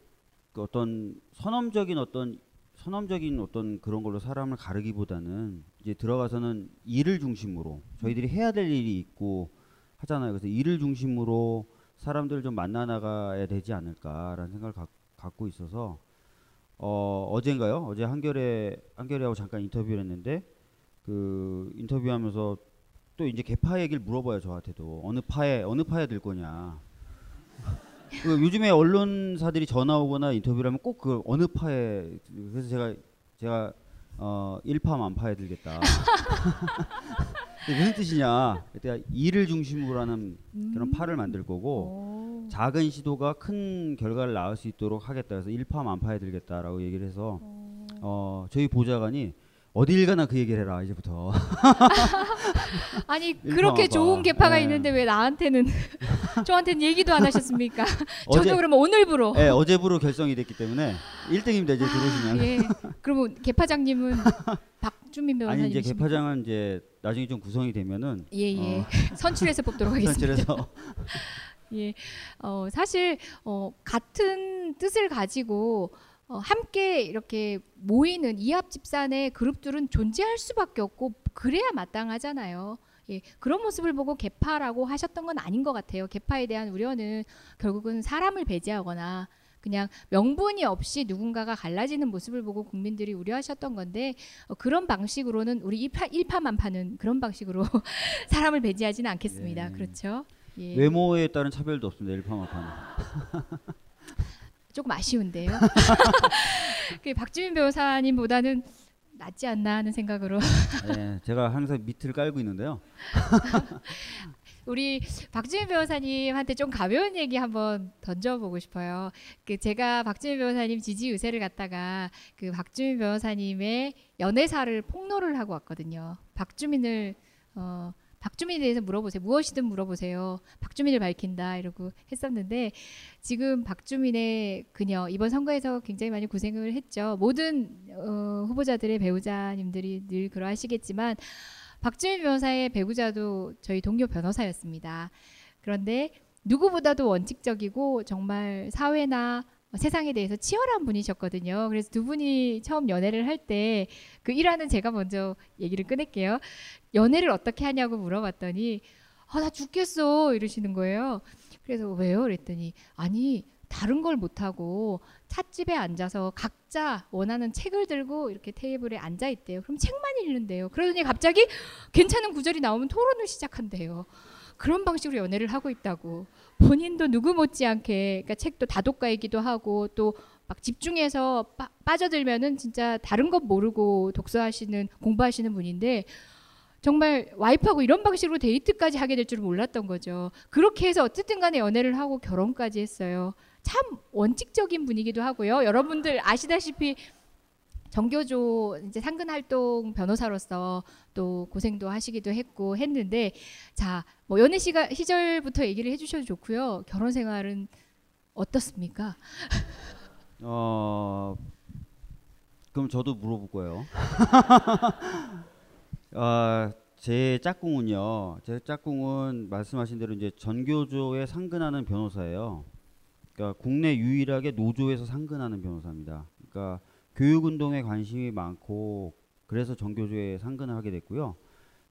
S4: 그 어떤 선험적인 어떤 선험적인 어떤 그런 걸로 사람을 가르기보다는 이제 들어가서는 일을 중심으로 저희들이 해야 될 일이 있고 하잖아요. 그래서 일을 중심으로 사람들을 좀 만나 나가야 되지 않을까라는 생각을 가, 갖고 있어서 어 어젠가요? 어제 한결에 한결이하고 잠깐 인터뷰를 했는데 그 인터뷰하면서 또 이제 개파 얘기를 물어봐요 저한테도 어느 파에 어느 파에 들 거냐. 그 요즘에 언론사들이 전화 오거나 인터뷰를 하면 꼭 그 어느 파에 그래서 제가 제가 어 일파 만파에 들겠다. 무슨 뜻이냐? 그때 일을 중심으로 하는 그런 파를 만들 거고 작은 시도가 큰 결과를 낳을 수 있도록 하겠다. 그래서 일파 만파에 들겠다라고 얘기를 해서 어 저희 보좌관이 어딜 가나 그 얘기를 해라 이제부터.
S3: 아니 그렇게. 좋은 개파가
S4: 네.
S3: 있는데 왜 나한테는 저한테는 얘기도 안 하셨습니까?
S4: 어제-
S3: 저도 그러면 오늘부로
S4: 네, 어제부로 결성이 됐기 때문에 1등입니다. 이제 들어오시면.
S3: 예. 그러면 개파장님은
S4: 아니
S3: 변호사님
S4: 이제 개파장은 이제 나중에 좀 구성이 되면은
S3: 예예
S4: 어,
S3: 선출해서 뽑도록 하겠습니다.
S4: 선출해서
S3: 예, 어, 사실 어, 같은 뜻을 가지고 어, 함께 이렇게 모이는 이합 집산의 그룹들은 존재할 수밖에 없고 그래야 마땅하잖아요. 예, 그런 모습을 보고 개파라고 하셨던 건 아닌 것 같아요. 개파에 대한 우려는 결국은 사람을 배제하거나 그냥 명분이 없이 누군가가 갈라지는 모습을 보고 국민들이 우려하셨던 건데 어, 그런 방식으로는 우리 일파, 일파만파는 그런 방식으로 사람을 배제하지는 않겠습니다.
S4: 예.
S3: 그렇죠? 예.
S4: 외모에 따른 차별도 없습니다. 일파만파는.
S3: 조금 아쉬운데요. 그 박주민 변호사님보다는 낫지 않나 하는 생각으로
S4: 예, 제가 항상 밑을 깔고 있는데요.
S3: 우리 박주민 변호사님한테 좀 가벼운 얘기 한번 던져보고 싶어요. 그 제가 박주민 변호사님 지지 의세를 갖다가 그 박주민 변호사님의 연애사를 폭로를 하고 왔거든요. 박주민을 어 박주민에 대해서 물어보세요. 무엇이든 물어보세요. 박주민을 밝힌다 이러고 했었는데 지금 박주민의 그녀 이번 선거에서 굉장히 많이 고생을 했죠. 모든 어, 후보자들의 배우자님들이 늘 그러하시겠지만 박주민 변호사의 배우자도 저희 동료 변호사였습니다. 그런데 누구보다도 원칙적이고 정말 사회나 세상에 대해서 치열한 분이셨거든요. 그래서 두 분이 처음 연애를 할 때 그 일화는 제가 먼저 얘기를 꺼낼게요. 연애를 어떻게 하냐고 물어봤더니 아, 나 죽겠어 이러시는 거예요. 그래서 왜요? 그랬더니 아니 다른 걸 못하고 찻집에 앉아서 각자 원하는 책을 들고 이렇게 테이블에 앉아 있대요. 그럼 책만 읽는데요. 그러더니 갑자기 괜찮은 구절이 나오면 토론을 시작한대요. 그런 방식으로 연애를 하고 있다고. 본인도 누구 못지않게 그러니까 책도 다독가이기도 하고 또 막 집중해서 빠, 빠져들면은 진짜 다른 것 모르고 독서하시는 공부하시는 분인데 정말 와이프하고 이런 방식으로 데이트까지 하게 될 줄은 몰랐던 거죠. 그렇게 해서 어쨌든 간에 연애를 하고 결혼까지 했어요. 참 원칙적인 분이기도 하고요. 여러분들 아시다시피 정교조 이제 상근 활동 변호사로서 또 고생도 하시기도 했고 했는데 자 뭐 연애 시가, 시절부터 얘기를 해주셔도 좋고요. 결혼 생활은 어떻습니까?
S4: 어 그럼 저도 물어볼 거예요. 아, 제 짝꿍은요. 제 짝꿍은 말씀하신 대로 이제 전교조에 상근하는 변호사예요. 그러니까 국내 유일하게 노조에서 상근하는 변호사입니다. 그러니까 교육 운동에 관심이 많고 그래서 전교조에 상근을 하게 됐고요.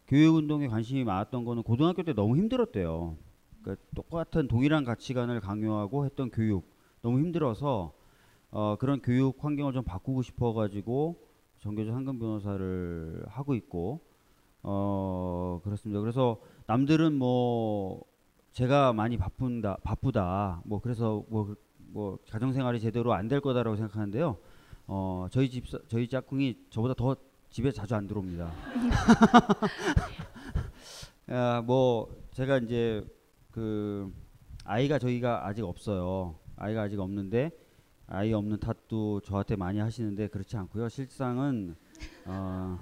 S4: 교육 운동에 관심이 많았던 거는 고등학교 때 너무 힘들었대요. 그러니까 똑같은 동일한 가치관을 강요하고 했던 교육 너무 힘들어서 어, 그런 교육 환경을 좀 바꾸고 싶어가지고 전교조 상근 변호사를 하고 있고 어 그렇습니다. 그래서 남들은 뭐 제가 많이 바쁜다 바쁘다 뭐 그래서 뭐, 뭐 가정 생활이 제대로 안 될 거다라고 생각하는데요. 어 저희 집 저희 짝꿍이 저보다 더 집에 자주 안 들어옵니다. 아, 뭐 제가 이제 그 아이가 저희가 아직 없어요. 아이가 아직 없는데 아이 없는 탓도 저한테 많이 하시는데 그렇지 않고요. 실상은 어,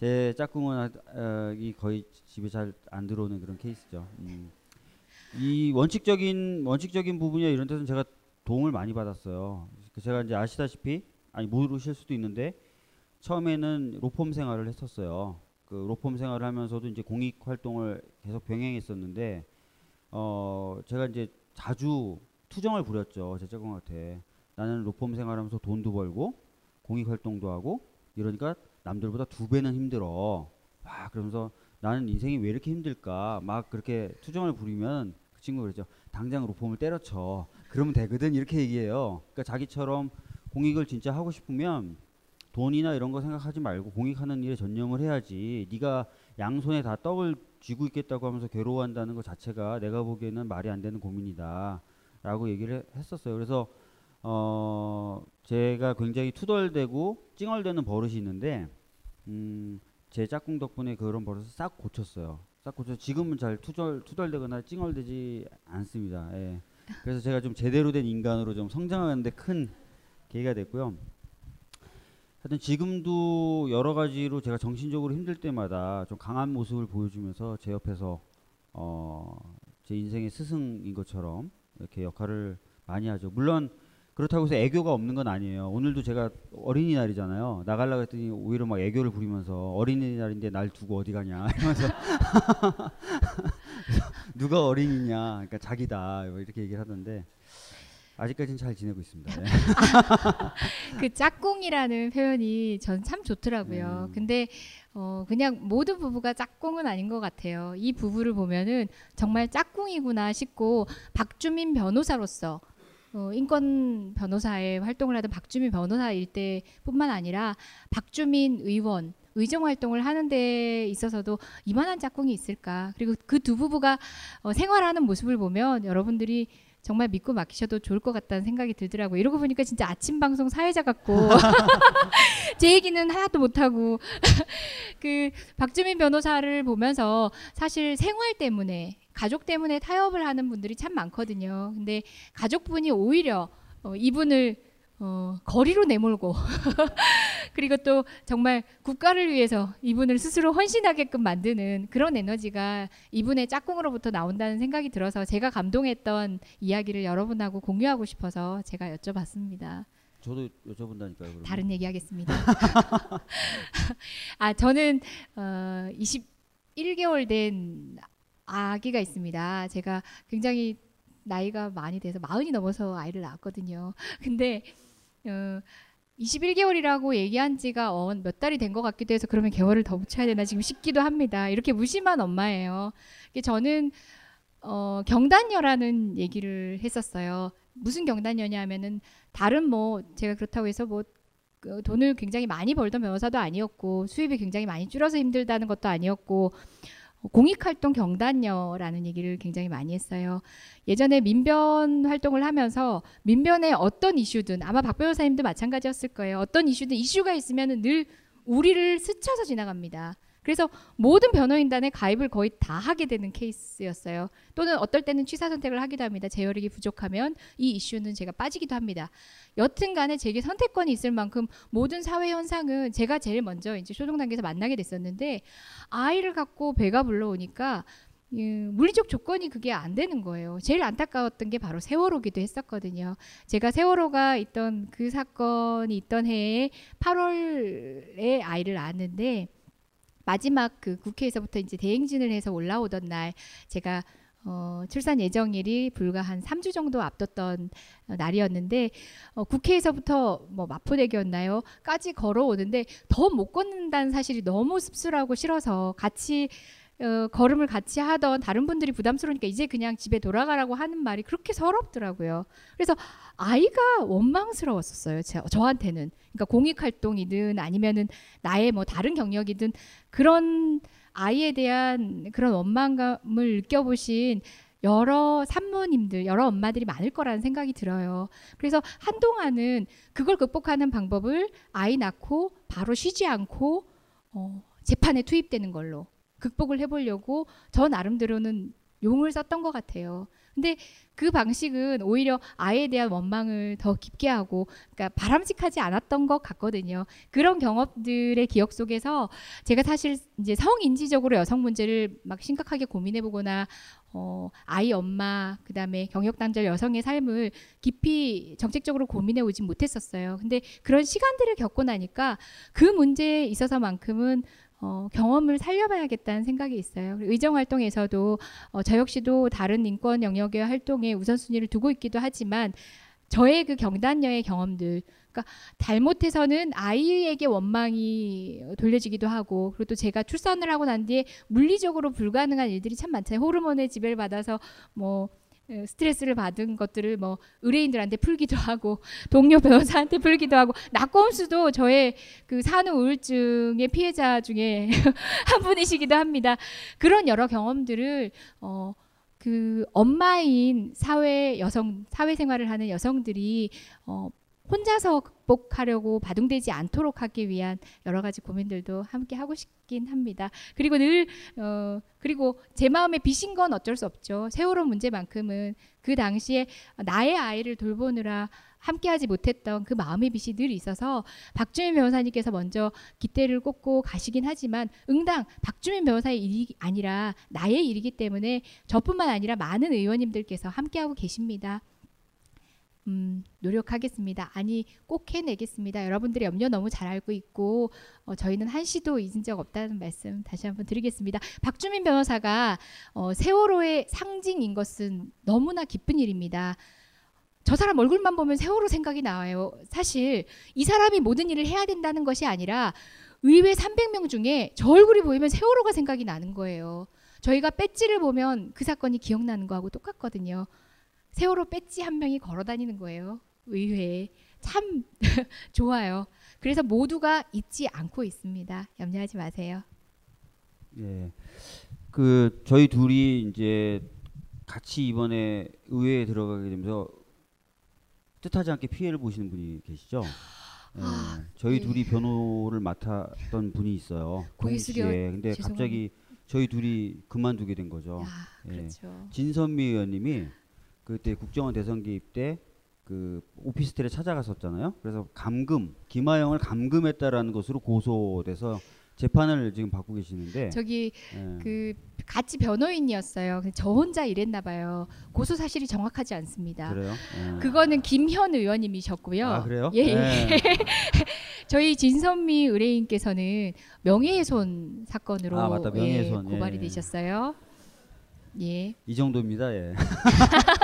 S4: 제 짝꿍은 어, 이 거의 집에 잘 안 들어오는 그런 케이스죠. 음. 이 원칙적인 원칙적인 부분이나 이런 데서는 제가 도움을 많이 받았어요. 그 제가 이제 아시다시피 아니 모르실 수도 있는데 처음에는 로펌 생활을 했었어요. 그 로펌 생활을 하면서도 이제 공익 활동을 계속 병행했었는데 어 제가 이제 자주 투정을 부렸죠 제 짝꿍한테. 나는 로펌 생활하면서 돈도 벌고 공익 활동도 하고 이러니까 남들보다 두 배는 힘들어. 와 그러면서 나는 인생이 왜 이렇게 힘들까? 막 그렇게 투정을 부리면 그 친구가 그러죠. 당장 로펌을 때려쳐. 그러면 되거든. 이렇게 얘기해요. 그러니까 자기처럼 공익을 진짜 하고 싶으면 돈이나 이런 거 생각하지 말고 공익하는 일에 전념을 해야지 네가 양손에 다 떡을 쥐고 있겠다고 하면서 괴로워한다는 것 자체가 내가 보기에는 말이 안 되는 고민이다 라고 얘기를 했었어요 그래서 어 제가 굉장히 투덜대고 찡얼대는 버릇이 있는데 음, 제 짝꿍 덕분에 그런 버릇을 싹 고쳤어요. 싹 고쳐 지금은 잘 투덜 투덜대거나 찡얼대지 않습니다. 예. 그래서 제가 좀 제대로 된 인간으로 좀 성장하는데 큰 계기가 됐고요. 하여튼 지금도 여러 가지로 제가 정신적으로 힘들 때마다 좀 강한 모습을 보여주면서 제 옆에서 어, 제 인생의 스승인 것처럼 이렇게 역할을 많이 하죠. 물론 그렇다고 해서 애교가 없는 건 아니에요. 오늘도 제가 어린이날이잖아요. 나가려고 했더니 오히려 막 애교를 부리면서 어린이날인데 날 두고 어디 가냐 이러면서 누가 어린이냐, 그러니까 자기다 뭐 이렇게 얘기를 하던데 아직까지는 잘 지내고 있습니다. 네.
S3: 그 짝꿍이라는 표현이 전 참 좋더라고요.
S4: 음.
S3: 근데 어 그냥 모든 부부가 짝꿍은 아닌 것 같아요. 이 부부를 보면은 정말 짝꿍이구나 싶고 박주민 변호사로서 어, 인권 변호사의 활동을 하던 박주민 변호사일 때뿐만 아니라 박주민 의원 의정 활동을 하는 데 있어서도 이만한 짝꿍이 있을까? 그리고 그 두 부부가 어, 생활하는 모습을 보면 여러분들이 정말 믿고 맡기셔도 좋을 것 같다는 생각이 들더라고요. 이러고 보니까 진짜 아침 방송 사회자 같고 제 얘기는 하나도 못하고 그 박주민 변호사를 보면서 사실 생활 때문에 가족 때문에 타협을 하는 분들이 참 많거든요. 근데 가족분이 오히려 어, 이분을 어, 거리로 내몰고 그리고 또 정말 국가를 위해서 이분을 스스로 헌신하게끔 만드는 그런 에너지가 이분의 짝꿍으로부터 나온다는 생각이 들어서 제가 감동했던 이야기를 여러분하고 공유하고 싶어서 제가 여쭤봤습니다.
S4: 저도 여쭤본다니까요. 그러면.
S3: 다른 얘기하겠습니다. 아 저는 어, 21개월 된 아기가 있습니다. 제가 굉장히 나이가 많이 돼서 마흔이 넘어서 아이를 낳았거든요. 근데 어, 21개월이라고 얘기한 지가 어, 몇 달이 된 것 같기도 해서 그러면 개월을 더 붙여야 되나 지금 싶기도 합니다. 이렇게 무심한 엄마예요. 저는 어, 경단녀라는 얘기를 했었어요. 무슨 경단녀냐 하면은 다른 뭐 제가 그렇다고 해서 뭐그 돈을 굉장히 많이 벌던 변호사도 아니었고 수입이 굉장히 많이 줄어서 힘들다는 것도 아니었고 어, 공익활동 경단녀라는 얘기를 굉장히 많이 했어요. 예전에 민변 활동을 하면서 민변의 어떤 이슈든 아마 박 변호사님도 마찬가지였을 거예요. 어떤 이슈든 이슈가 있으면 늘 우리를 스쳐서 지나갑니다. 그래서 모든 변호인단에 가입을 거의 다 하게 되는 케이스였어요. 또는 어떨 때는 취사 선택을 하기도 합니다. 재혈액이 부족하면 이 이슈는 제가 빠지기도 합니다. 여튼 간에 제게 선택권이 있을 만큼 모든 사회 현상은 제가 제일 먼저 이제 초중 단계에서 만나게 됐었는데 아이를 갖고 배가 불러오니까 음, 물리적 조건이 그게 안 되는 거예요. 제일 안타까웠던 게 바로 세월호기도 했었거든요. 제가 세월호가 있던 그 사건이 있던 해에 8월에 아이를 낳았는데 마지막 그 국회에서부터 이제 대행진을 해서 올라오던 날 제가 어, 출산 예정일이 불과 한 3주 정도 앞뒀던 어, 날이었는데 어, 국회에서부터 뭐 마포대교였나요? 까지 걸어오는데 더 못 걷는다는 사실이 너무 씁쓸하고 싫어서 같이 어, 걸음을 같이 하던 다른 분들이 부담스러우니까 이제 그냥 집에 돌아가라고 하는 말이 그렇게 서럽더라고요. 그래서 아이가 원망스러웠었어요. 제, 저한테는. 그러니까 공익 활동이든 아니면은 나의 뭐 다른 경력이든 그런 아이에 대한 그런 원망감을 느껴보신 여러 산모님들, 여러 엄마들이 많을 거라는 생각이 들어요. 그래서 한동안은 그걸 극복하는 방법을 아이 낳고 바로 쉬지 않고 어, 재판에 투입되는 걸로 극복을 해보려고 저 나름대로는 용을 썼던 것 같아요. 근데 그 방식은 오히려 아이에 대한 원망을 더 깊게 하고, 그러니까 바람직하지 않았던 것 같거든요. 그런 경험들의 기억 속에서 제가 사실 이제 성인지적으로 여성 문제를 막 심각하게 고민해보거나, 어, 아이 엄마, 그 다음에 경력단절 여성의 삶을 깊이 정책적으로 고민해 오진 못했었어요. 근데 그런 시간들을 겪고 나니까 그 문제에 있어서만큼은 어, 경험을 살려봐야겠다는 생각이 있어요. 의정 활동에서도 어, 저 역시도 다른 인권 영역의 활동에 우선순위를 두고 있기도 하지만 저의 그 경단녀의 경험들, 그러니까 잘못해서는 아이에게 원망이 돌려지기도 하고, 그리고 또 제가 출산을 하고 난 뒤에 물리적으로 불가능한 일들이 참 많잖아요. 호르몬의 지배를 받아서 뭐 에, 스트레스를 받은 것들을 뭐 의뢰인들한테 풀기도 하고 동료 변호사한테 풀기도 하고 낙곰수도 저의 그 산후 우울증의 피해자 중에 한 분이시기도 합니다. 그런 여러 경험들을 어. 그 엄마인 사회 여성 사회 생활을 하는 여성들이 어, 혼자서 극복하려고 바둥대지 않도록 하기 위한 여러 가지 고민들도 함께 하고 싶긴 합니다. 그리고 늘 어, 그리고 제 마음에 빚인 건 어쩔 수 없죠. 세월호 문제만큼은 그 당시에 나의 아이를 돌보느라 함께하지 못했던 그 마음의 빚이 늘 있어서 박주민 변호사님께서 먼저 깃대를 꽂고 가시긴 하지만 응당 박주민 변호사의 일이 아니라 나의 일이기 때문에 저뿐만 아니라 많은 의원님들께서 함께하고 계십니다. 음, 노력하겠습니다. 아니 꼭 해내겠습니다. 여러분들의 염려 너무 잘 알고 있고 어, 저희는 한시도 잊은 적 없다는 말씀 다시 한번 드리겠습니다. 박주민 변호사가 어, 세월호의 상징인 것은 너무나 기쁜 일입니다. 저 사람 얼굴만 보면 세월호 생각이 나와요. 사실 이 사람이 모든 일을 해야 된다는 것이 아니라 의회 300명 중에 저 얼굴이 보이면 세월호가 생각이 나는 거예요. 저희가 배지를 보면 그 사건이 기억나는 거하고 똑같거든요. 세월호 배지 한 명이 걸어 다니는 거예요. 의회에. 참 좋아요. 그래서 모두가 잊지 않고 있습니다. 염려하지 마세요.
S4: 예. 그 저희 둘이 이제 같이 이번에 의회에 들어가게 되면서 뜻하지 않게 피해를 보시는 분이 계시죠. 예.
S3: 아,
S4: 저희
S3: 예.
S4: 둘이 변호를 맡았던 분이 있어요. 동시에.
S3: 숙여
S4: 근데
S3: 죄송합니다.
S4: 갑자기 저희 둘이 그만두게 된 거죠.
S3: 야,
S4: 예.
S3: 그렇죠.
S4: 진선미 의원님이 그때 국정원 대선 개입 때 그 오피스텔에 찾아갔었잖아요. 그래서 감금 김하영을 감금했다라는 것으로 고소돼서 재판을 지금 받고 계시는데
S3: 저기
S4: 예.
S3: 그 같이 변호인이었어요. 저 혼자 일했나 봐요. 고소 사실이 정확하지 않습니다.
S4: 그래요? 예.
S3: 그거는 김현 의원님이셨고요.
S4: 아, 그래요?
S3: 예. 예.
S4: 예.
S3: 저희 진선미 의뢰인께서는 명예훼손 사건으로
S4: 아. 명예훼손.
S3: 예, 고발이
S4: 예.
S3: 되셨어요. 예.
S4: 이 정도입니다. 예.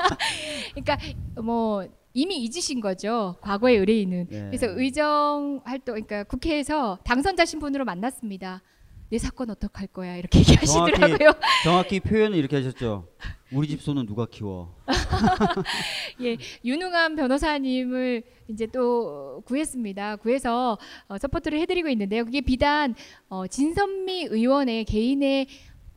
S3: 그러니까 뭐 이미 잊으신 거죠. 과거의 의뢰인은.
S4: 예.
S3: 그래서 의정 활동 그러니까 국회에서 당선자 신분으로 만났습니다. 내 사건 어떡할 거야 이렇게 얘기하시더라고요.
S4: 정확히 표현을 이렇게 하셨죠. 우리 집 소는 누가 키워?
S3: 예, 유능한 변호사님을 이제 또 구했습니다. 구해서 어, support를 해드리고 있는데요. 그게 비단 어, 진선미 의원의 개인의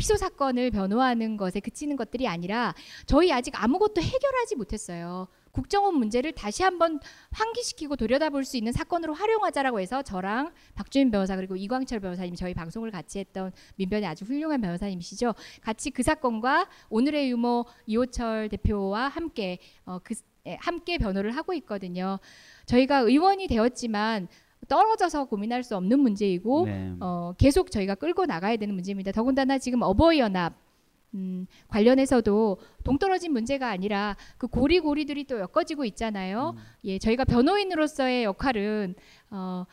S3: 피소 사건을 변호하는 것에 그치는 것들이 아니라 저희 아직 아무것도 해결하지 못했어요. 국정원 문제를 다시 한번 환기시키고 들여다볼 수 있는 사건으로 활용하자라고 해서 저랑 박주민 변호사 그리고 이광철 변호사님 저희 방송을 같이 했던 민변의 아주 훌륭한 변호사님이시죠. 같이 그 사건과 오늘의 유머 이호철 대표와 함께 어, 그 예, 함께 변호를 하고 있거든요. 저희가 의원이 되었지만 떨어져서 고민할 수 없는 문제이고
S4: 네.
S3: 어, 계속 저희가 끌고 나가야 되는 문제입니다. 더군다나 지금 어버이 연합 음, 관련해서도 동떨어진 문제가 아니라 그 고리고리들이 또 엮어지고 있잖아요. 예, 저희가 변호인으로서의 역할은 어,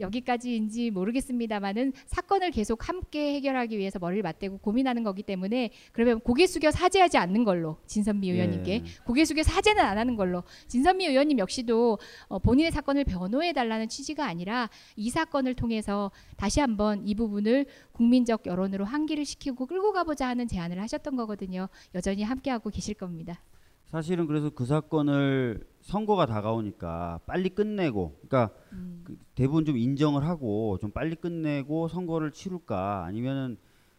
S3: 여기까지인지 모르겠습니다만은 사건을 계속 함께 해결하기 위해서 머리를 맞대고 고민하는 거기 때문에 그러면 고개 숙여 사죄하지 않는 걸로 진선미 의원님께
S4: 예.
S3: 고개 숙여 사죄는 안 하는 걸로 진선미 의원님 역시도 어, 본인의 사건을 변호해 달라는 취지가 아니라 이 사건을 통해서 다시 한번 이 부분을 국민적 여론으로 환기를 시키고 끌고 가보자 하는 제안을 하셨던 거거든요. 여전히 함께하고 계실 겁니다.
S4: 사실은 그래서 그 사건을 선거가 다가오니까 빨리 끝내고, 그러니까
S3: 음.
S4: 그 대부분 좀 인정을 하고 좀 빨리 끝내고 선거를 치룰까 아니면은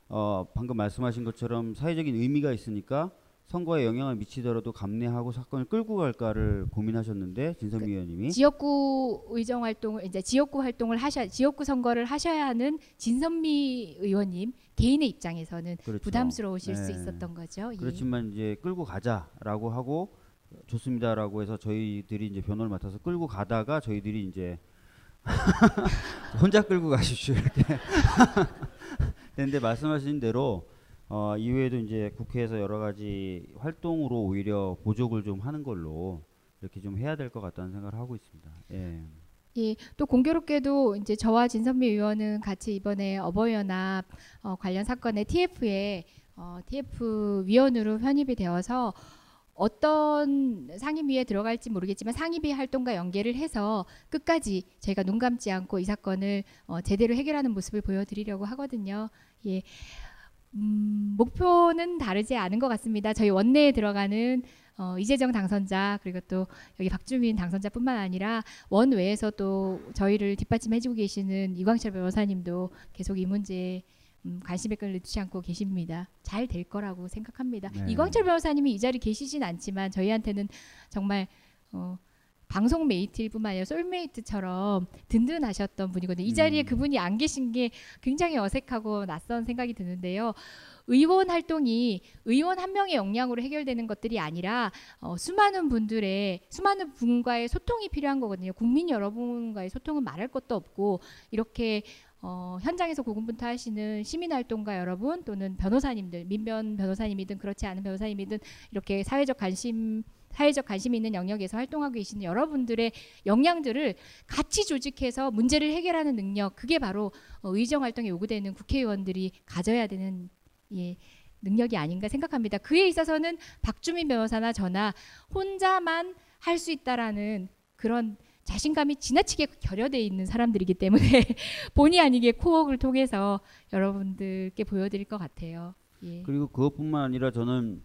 S4: 어 방금 말씀하신 것처럼 사회적인 의미가 있으니까 선거에 영향을 미치더라도 감내하고 사건을 끌고 갈까를 고민하셨는데 진선미 의원님이
S3: 지역구 의정 활동을 이제 지역구 활동을 하셔 지역구 선거를 하셔야 하는 진선미 의원님 개인의 입장에서는
S4: 그렇죠.
S3: 부담스러우실 수
S4: 네.
S3: 있었던 거죠. 예.
S4: 그렇지만 이제 끌고 가자라고 하고 좋습니다라고 해서 저희들이 이제 변호를 맡아서 끌고 가다가 저희들이 이제 혼자 끌고 가십시오 이렇게 근데 말씀하신 대로 어, 이후에도 이제 국회에서 여러 가지 활동으로 오히려 보조를 좀 하는 걸로 이렇게 좀 해야 될 것 같다는 생각을 하고 있습니다. 예.
S3: 예, 또 공교롭게도 이제 저와 진선미 의원은 같이 이번에 어버이연합 어, 관련 사건의 TF에 어, TF 위원으로 편입이 되어서 어떤 상임위에 들어갈지 모르겠지만 상임위 활동과 연계를 해서 끝까지 저희가 눈 감지 않고 이 사건을 어, 제대로 해결하는 모습을 보여드리려고 하거든요. 예. 음, 목표는 다르지 않은 것 같습니다. 저희 원내에 들어가는 어, 이재정 당선자 그리고 또 여기 박주민 당선자뿐만 아니라 원 외에서 또 저희를 뒷받침해주고 계시는 이광철 변호사님도 계속 이 문제에 음, 관심의 끈을 놓지 않고 계십니다. 잘 될 거라고 생각합니다.
S4: 네.
S3: 이광철 변호사님이 이 자리 계시진 않지만 저희한테는 정말 어, 방송 메이트일 뿐만 아니라 솔메이트처럼 든든하셨던 분이거든요. 이 자리에
S4: 음.
S3: 그분이 안 계신 게 굉장히 어색하고 낯선 생각이 드는데요. 의원 활동이 의원 한 명의 역량으로 해결되는 것들이 아니라 어, 수많은 분들의 수많은 분과의 소통이 필요한 거거든요. 국민 여러분과의 소통은 말할 것도 없고 이렇게 어, 현장에서 고군분투하시는 시민활동가 여러분 또는 변호사님들 민변 변호사님이든 그렇지 않은 변호사님이든 이렇게 사회적 관심 사회적 관심 있는 영역에서 활동하고 계시는 여러분들의 역량들을 같이 조직해서 문제를 해결하는 능력 그게 바로 어, 의정 활동에 요구되는 국회의원들이 가져야 되는 예, 능력이 아닌가 생각합니다. 그에 있어서는 박주민 변호사나 저나 혼자만 할 수 있다라는 그런 자신감이 지나치게 결여돼 있는 사람들이기 때문에 본의 아니게 코어를 통해서 여러분들께 보여드릴 것 같아요. 예.
S4: 그리고 그것뿐만 아니라 저는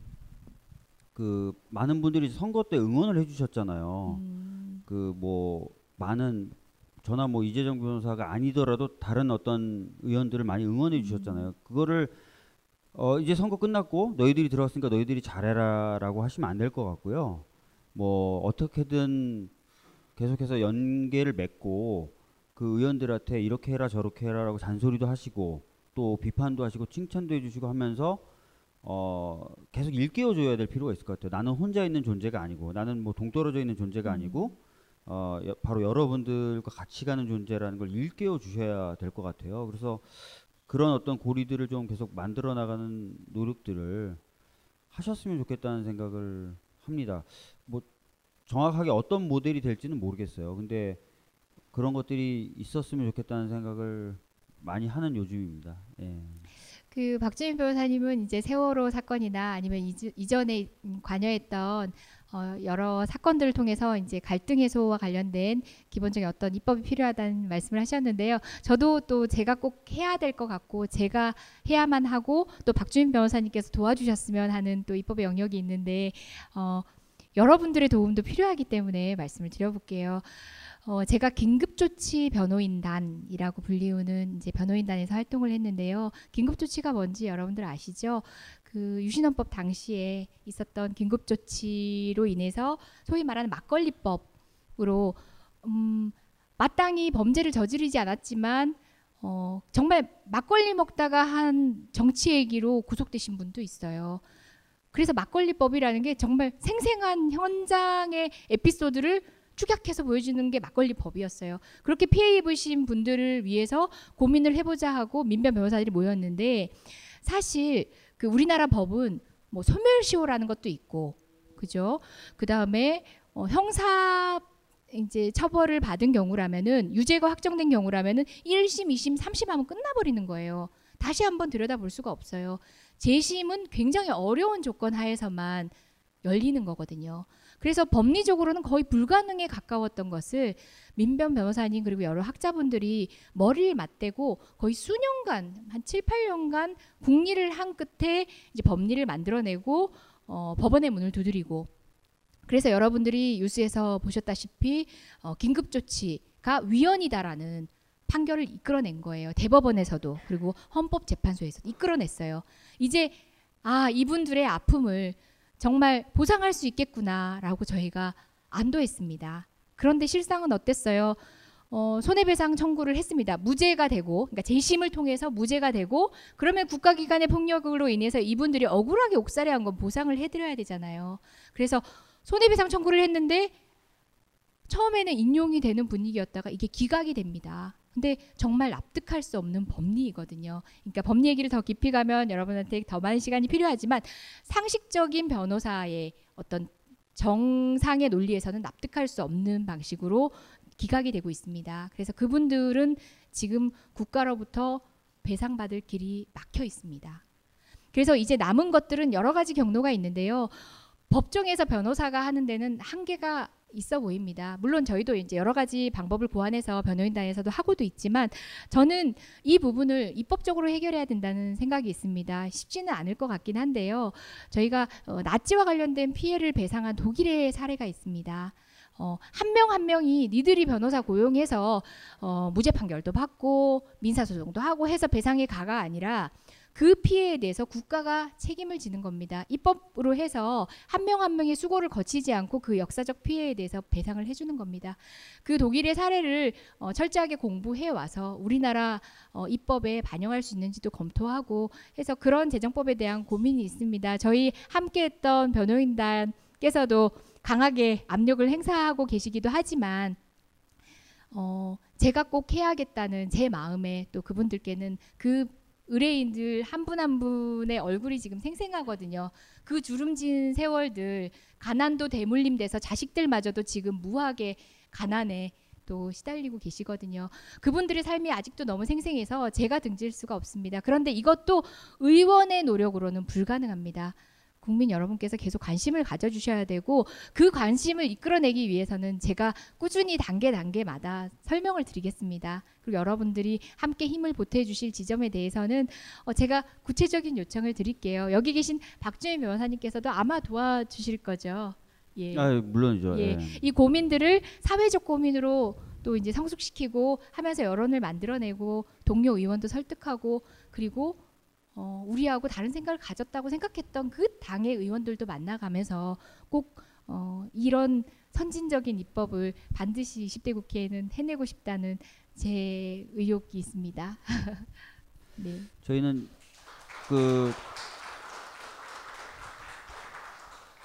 S4: 그 많은 분들이 선거 때 응원을 해주셨잖아요.
S3: 음.
S4: 그뭐 많은 저나 뭐 이재정 변호사가 아니더라도 다른 어떤 의원들을 많이 응원해 주셨잖아요. 그거를 어 이제 선거 끝났고 너희들이 들어왔으니까 너희들이 잘해라라고 하시면 안 될 것 같고요. 뭐 어떻게든 계속해서 연계를 맺고 그 의원들한테 이렇게 해라 저렇게 해라라고 잔소리도 하시고 또 비판도 하시고 칭찬도 해주시고 하면서 어 계속 일깨워 줘야 될 필요가 있을 것 같아요. 나는 혼자 있는 존재가 아니고 나는 뭐 동떨어져 있는 존재가 아니고 어 여- 바로 여러분들과 같이 가는 존재라는 걸 일깨워 주셔야 될 것 같아요. 그래서 그런 어떤 고리들을 좀 계속 만들어 나가는 노력들을 하셨으면 좋겠다는 생각을 합니다. 뭐 정확하게 어떤 모델이 될지는 모르겠어요. 근데 그런 것들이 있었으면 좋겠다는 생각을 많이 하는 요즘입니다. 예.
S3: 그 박주민 변호사님은 이제 세월호 사건이나 아니면 이즈- 이전에 음, 관여했던 어, 여러 사건들을 통해서 이제 갈등 해소와 관련된 기본적인 어떤 입법이 필요하다는 말씀을 하셨는데요. 저도 또 제가 꼭 해야 될 것 같고 제가 해야만 하고 또 박주민 변호사님께서 도와주셨으면 하는 또 입법의 영역이 있는데 어, 여러분들의 도움도 필요하기 때문에 말씀을 드려볼게요. 어, 제가 긴급조치 변호인단이라고 불리우는 이제 변호인단에서 활동을 했는데요. 긴급조치가 뭔지 여러분들 아시죠? 그 유신헌법 당시에 있었던 긴급조치로 인해서 소위 말하는 막걸리법으로 음, 마땅히 범죄를 저지르지 않았지만 어, 정말 막걸리 먹다가 한 정치 얘기로 구속되신 분도 있어요. 그래서 막걸리법이라는 게 정말 생생한 현장의 에피소드를 축약해서 보여주는 게 막걸리 법이었어요. 그렇게 피해 입으신 분들을 위해서 고민을 해보자 하고 민변 변호사들이 모였는데 사실 그 우리나라 법은 뭐 소멸시효라는 것도 있고 그죠? 그 다음에 어, 형사 이제 처벌을 받은 경우라면은 유죄가 확정된 경우라면은 1심, 2심, 3심 하면 끝나버리는 거예요. 다시 한번 들여다볼 수가 없어요. 재심은 굉장히 어려운 조건 하에서만 열리는 거거든요. 그래서 법리적으로는 거의 불가능에 가까웠던 것을 민변 변호사님 그리고 여러 학자분들이 머리를 맞대고 거의 수년간 한 7, 8년간 국리를 한 끝에 이제 법리를 만들어내고 어, 법원의 문을 두드리고 그래서 여러분들이 뉴스에서 보셨다시피 어, 긴급조치가 위헌이다라는 판결을 이끌어낸 거예요. 대법원에서도 그리고 헌법재판소에서도 이끌어냈어요. 이제 아 이분들의 아픔을 정말 보상할 수 있겠구나라고 저희가 안도했습니다. 그런데 실상은 어땠어요? 어, 손해배상 청구를 했습니다. 무죄가 되고, 그러니까 재심을 통해서 무죄가 되고, 그러면 국가기관의 폭력으로 인해서 이분들이 억울하게 옥살이한 건 보상을 해드려야 되잖아요. 그래서 손해배상 청구를 했는데 처음에는 인용이 되는 분위기였다가 이게 기각이 됩니다. 근데 정말 납득할 수 없는 법리이거든요. 그러니까 법리 얘기를 더 깊이 가면 여러분한테 더 많은 시간이 필요하지만 상식적인 변호사의 어떤 정상의 논리에서는 납득할 수 없는 방식으로 기각이 되고 있습니다. 그래서 그분들은 지금 국가로부터 배상받을 길이 막혀 있습니다. 그래서 이제 남은 것들은 여러 가지 경로가 있는데요. 법정에서 변호사가 하는 데는 한계가 있어 보입니다. 물론 저희도 이제 여러 가지 방법을 고안해서 변호인단에서도 하고도 있지만 저는 이 부분을 입법적으로 해결해야 된다는 생각이 있습니다. 쉽지는 않을 것 같긴 한데요. 저희가 어, 나치와 관련된 피해를 배상한 독일의 사례가 있습니다. 어, 한 명 한 명이 니들이 변호사 고용해서 어, 무죄 판결도 받고 민사소송도 하고 해서 배상의 가가 아니라 그 피해에 대해서 국가가 책임을 지는 겁니다. 입법으로 해서 한 명 한 명의 수고를 거치지 않고 그 역사적 피해에 대해서 배상을 해주는 겁니다. 그 독일의 사례를 어, 철저하게 공부해 와서 우리나라 어, 입법에 반영할 수 있는지도 검토하고 해서 그런 재정법에 대한 고민이 있습니다. 저희 함께했던 변호인단께서도 강하게 압력을 행사하고 계시기도 하지만 어, 제가 꼭 해야겠다는 제 마음에 또 그분들께는 그 의뢰인들 한 분 한 분의 얼굴이 지금 생생하거든요. 그 주름진 세월들 가난도 대물림돼서 자식들마저도 지금 무하게 가난에 또 시달리고 계시거든요. 그분들의 삶이 아직도 너무 생생해서 제가 등질 수가 없습니다. 그런데 이것도 의원의 노력으로는 불가능합니다. 국민 여러분께서 계속 관심을 가져주셔야 되고 그 관심을 이끌어내기 위해서는 제가 꾸준히 단계 단계마다 설명을 드리겠습니다. 그리고 여러분들이 함께 힘을 보태 주실 지점에 대해서는 어 제가 구체적인 요청을 드릴게요. 여기 계신 박주민 변호사님께서도 아마 도와주실 거죠. 예.
S4: 아, 물론이죠.
S3: 예.
S4: 예.
S3: 이 고민들을 사회적 고민으로 또 이제 성숙시키고 하면서 여론을 만들어내고 동료 의원도 설득하고 그리고 어, 우리하고 다른 생각을 가졌다고 생각했던 그 당의 의원들도 만나가면서 꼭 어, 이런 선진적인 입법을 반드시 20대 국회에는 해내고 싶다는 제 의욕이 있습니다. 네.
S4: 저희는 그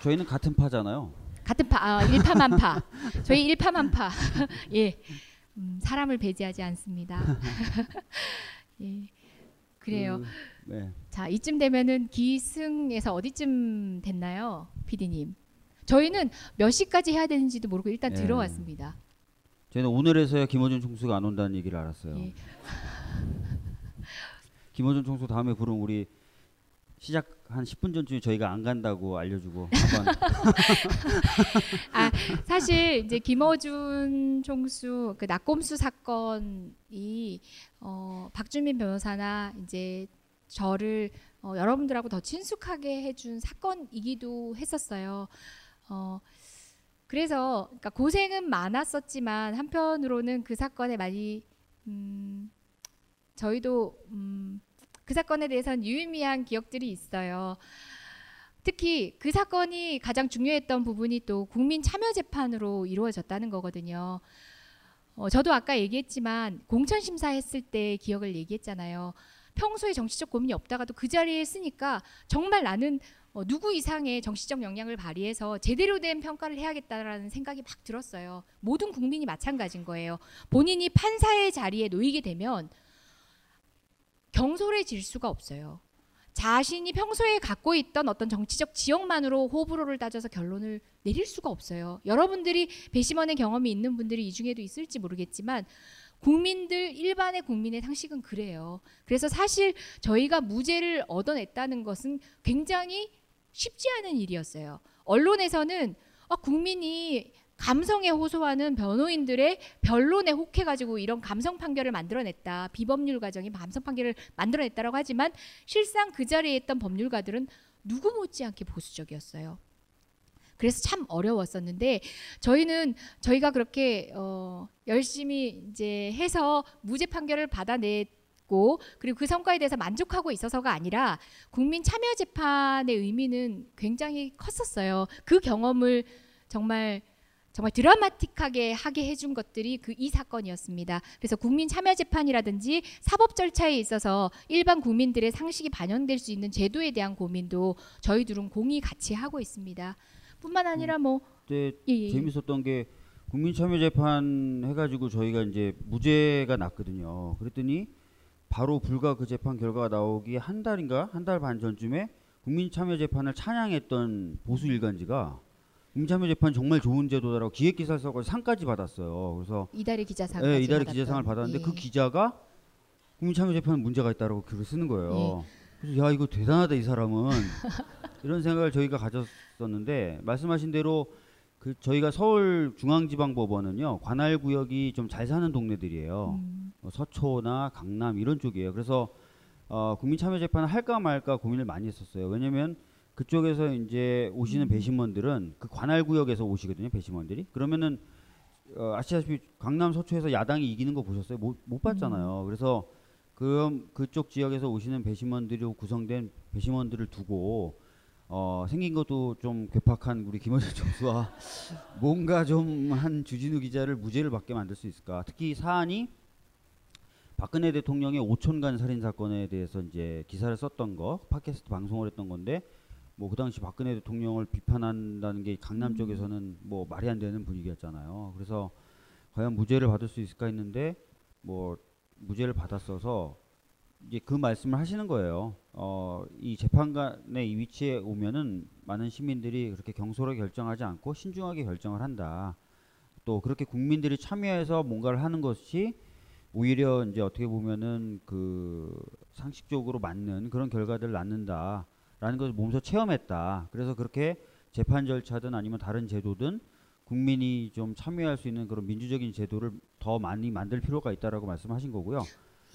S4: 저희는 같은 파잖아요.
S3: 같은 파, 아, 일파만파. 저희 일파만파. 예, 음, 사람을 배제하지 않습니다. 예, 그래요.
S4: 그, 네.
S3: 자, 이쯤 되면은 기승에서 어디쯤 됐나요, PD님? 저희는 몇 시까지 해야 되는지도 모르고 일단
S4: 네.
S3: 들어왔습니다.
S4: 저희는 오늘에서야 김어준 총수가 안 온다는 얘기를 알았어요.
S3: 예.
S4: 김어준 총수 다음에 부른 우리 시작 한 10분 전쯤에 저희가 안 간다고 알려주고 한번
S3: 아 사실 이제 김어준 총수 그 낙검수 사건이 어, 박주민 변호사나 이제 저를 어, 여러분들하고 더 친숙하게 해준 사건이기도 했었어요. 어, 그래서 그러니까 고생은 많았었지만 한편으로는 그 사건에 많이 음, 저희도 음, 그 사건에 대해서는 유의미한 기억들이 있어요. 특히 그 사건이 가장 중요했던 부분이 또 국민 참여 재판으로 이루어졌다는 거거든요. 어, 저도 아까 얘기했지만 공천 심사했을 때 기억을 얘기했잖아요. 평소에 정치적 고민이 없다가도 그 자리에 쓰니까 정말 나는 어, 누구 이상의 정치적 역량을 발휘해서 제대로 된 평가를 해야겠다라는 생각이 막 들었어요. 모든 국민이 마찬가지인 거예요. 본인이 판사의 자리에 놓이게 되면 경솔해질 수가 없어요. 자신이 평소에 갖고 있던 어떤 정치적 지역만으로 호불호를 따져서 결론을 내릴 수가 없어요. 여러분들이 배심원의 경험이 있는 분들이 이 중에도 있을지 모르겠지만 국민들 일반의 국민의 상식은 그래요. 그래서 사실 저희가 무죄를 얻어냈다는 것은 굉장히 쉽지 않은 일이었어요. 언론에서는 아, 국민이 감성에 호소하는 변호인들의 변론에 혹해가지고 이런 감성 판결을 만들어냈다. 비법률 과정이 감성 판결을 만들어냈다라고 하지만 실상 그 자리에 있던 법률가들은 누구 못지않게 보수적이었어요. 그래서 참 어려웠었는데 저희는 저희가 그렇게 어, 열심히 이제 해서 무죄 판결을 받아냈고 그리고 그 성과에 대해서 만족하고 있어서가 아니라 국민 참여 재판의 의미는 굉장히 컸었어요. 그 경험을 정말 정말 드라마틱하게 하게 해준 것들이 그 이 사건이었습니다. 그래서 국민 참여 재판이라든지 사법 절차에 있어서 일반 국민들의 상식이 반영될 수 있는 제도에 대한 고민도 저희 둘은 공히 같이 하고 있습니다. 뿐만 아니라 뭐
S4: 그때
S3: 예, 예, 예.
S4: 재밌었던 게 국민 참여 재판 해가지고 저희가 이제 무죄가 났거든요. 그랬더니 바로 불과 그 재판 결과가 나오기 한 달인가 한 달 반 전쯤에 국민 참여 재판을 찬양했던 보수 일간지가 국민 참여 재판 정말 좋은 제도다라고 기획 기사 써서 상까지 받았어요. 그래서
S3: 이달의 기자상
S4: 네, 이달의 기자상을 받았는데
S3: 예.
S4: 그 기자가 국민 참여 재판 문제가 있다라고 글을 쓰는 거예요.
S3: 예.
S4: 그래서 야 이거 대단하다 이 사람은 이런 생각을 저희가 가졌 었는데 말씀하신 대로 그 저희가 서울 중앙지방법원은요 관할 구역이 좀 잘 사는 동네들이에요.
S3: 음.
S4: 어, 서초나 강남 이런 쪽이에요. 그래서 어, 국민 참여 재판을 할까 말까 고민을 많이 했었어요. 왜냐면 그쪽에서 이제 오시는 배심원들은 그 관할 구역에서 오시거든요. 배심원들이. 그러면은 어, 아시다시피 강남 서초에서 야당이 이기는 거 보셨어요? 못, 못 봤잖아요. 그래서 그 그쪽 지역에서 오시는 배심원들이 구성된 배심원들을 두고 어, 생긴 것도 좀 괴팍한 우리 김원준 총수와 뭔가 좀 한 주진우 기자를 무죄를 받게 만들 수 있을까? 특히 사안이 박근혜 대통령의 오촌간 살인 사건에 대해서 이제 기사를 썼던 거, 팟캐스트 방송을 했던 건데 뭐 그 당시 박근혜 대통령을 비판한다는 게 강남 쪽에서는 뭐 말이 안 되는 분위기였잖아요. 그래서 과연 무죄를 받을 수 있을까 했는데 뭐 무죄를 받았어서 이제 그 말씀을 하시는 거예요. 어, 이 재판관의 이 위치에 오면은 많은 시민들이 그렇게 경솔하게 결정하지 않고 신중하게 결정을 한다. 또 그렇게 국민들이 참여해서 뭔가를 하는 것이 오히려 이제 어떻게 보면은 그 상식적으로 맞는 그런 결과들을 낳는다라는 것을 몸소 체험했다. 그래서 그렇게 재판 절차든 아니면 다른 제도든 국민이 좀 참여할 수 있는 그런 민주적인 제도를 더 많이 만들 필요가 있다라고 말씀하신 거고요.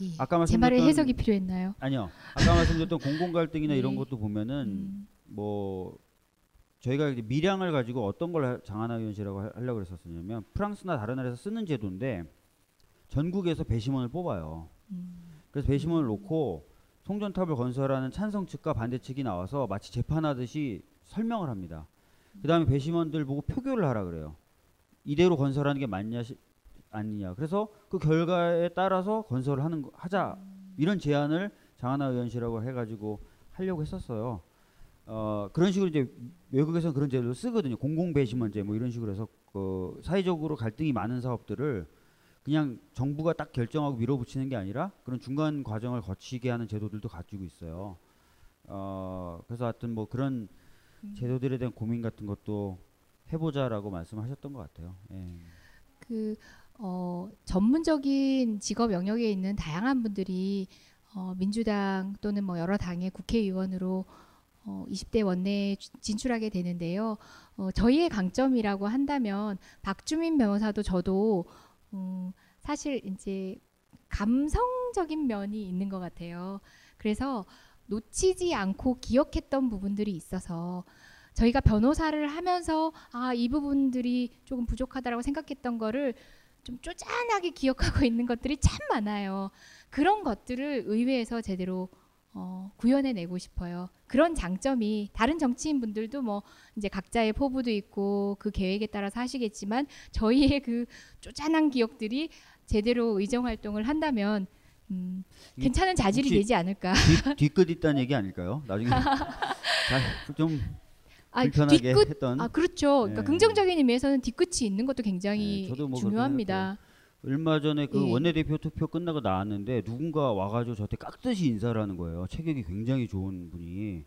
S3: 예.
S4: 아까 말씀드렸던-
S3: 해석이 필요했나요?
S4: 아니요. 아까 말씀드렸던 공공 갈등이나
S3: 네.
S4: 이런 것도 보면은
S3: 음.
S4: 뭐 저희가 이제 미량을 가지고 어떤 걸 하- 장하나 의원실이라고 하- 하려고 그랬었냐면 프랑스나 다른 나라에서 쓰는 제도인데 전국에서 배심원을 뽑아요. 그래서 배심원을 놓고 송전탑을 건설하는 찬성 측과 반대 측이 나와서 마치 재판하듯이 설명을 합니다. 그 다음에 배심원들 보고 표결을 하라 그래요. 이대로 건설하는 게 맞냐 시- 아니냐. 그래서 그 결과에 따라서 건설을 하는 거, 하자 이런 제안을 장하나 의원실하고 해가지고 하려고 했었어요. 어, 그런 식으로 이제 외국에서는 그런 제도를 쓰거든요. 공공 배심원제 뭐 이런 식으로 해서 그 사회적으로 갈등이 많은 사업들을 그냥 정부가 딱 결정하고 밀어붙이는 게 아니라 그런 중간 과정을 거치게 하는 제도들도 가지고 있어요. 어, 그래서 하여튼 뭐 그런 제도들에 대한 고민 같은 것도 해보자라고 말씀하셨던 것 같아요. 예.
S3: 그 어, 전문적인 직업 영역에 있는 다양한 분들이 어, 민주당 또는 뭐 여러 당의 국회의원으로 어, 20대 원내에 주- 진출하게 되는데요. 어, 저희의 강점이라고 한다면 박주민 변호사도 저도 음, 사실 이제 감성적인 면이 있는 것 같아요. 그래서 놓치지 않고 기억했던 부분들이 있어서 저희가 변호사를 하면서 아 이 부분들이 조금 부족하다라고 생각했던 거를 좀 쪼잔하게 기억하고 있는 것들이 참 많아요. 그런 것들을 의회에서 제대로 어, 구현해내고 싶어요. 그런 장점이 다른 정치인 분들도 뭐 이제 각자의 포부도 있고 그 계획에 따라서 하시겠지만 저희의 그 쪼잔한 기억들이 제대로 의정 활동을 한다면 음, 괜찮은 자질이 되지 않을까.
S4: 뒤, 뒤끝 있다는 얘기 아닐까요? 나중에 자, 좀
S3: 아,
S4: 불편하게 했던
S3: 아 그렇죠. 그러니까
S4: 예.
S3: 긍정적인 의미에서는 뒤끝이 있는 것도 굉장히
S4: 네, 뭐
S3: 중요합니다.
S4: 얼마 전에 그
S3: 예.
S4: 원내대표 투표 끝나고 나왔는데 누군가 와가지고 저한테 깍듯이 인사를 하는 거예요. 체격이 굉장히 좋은 분이.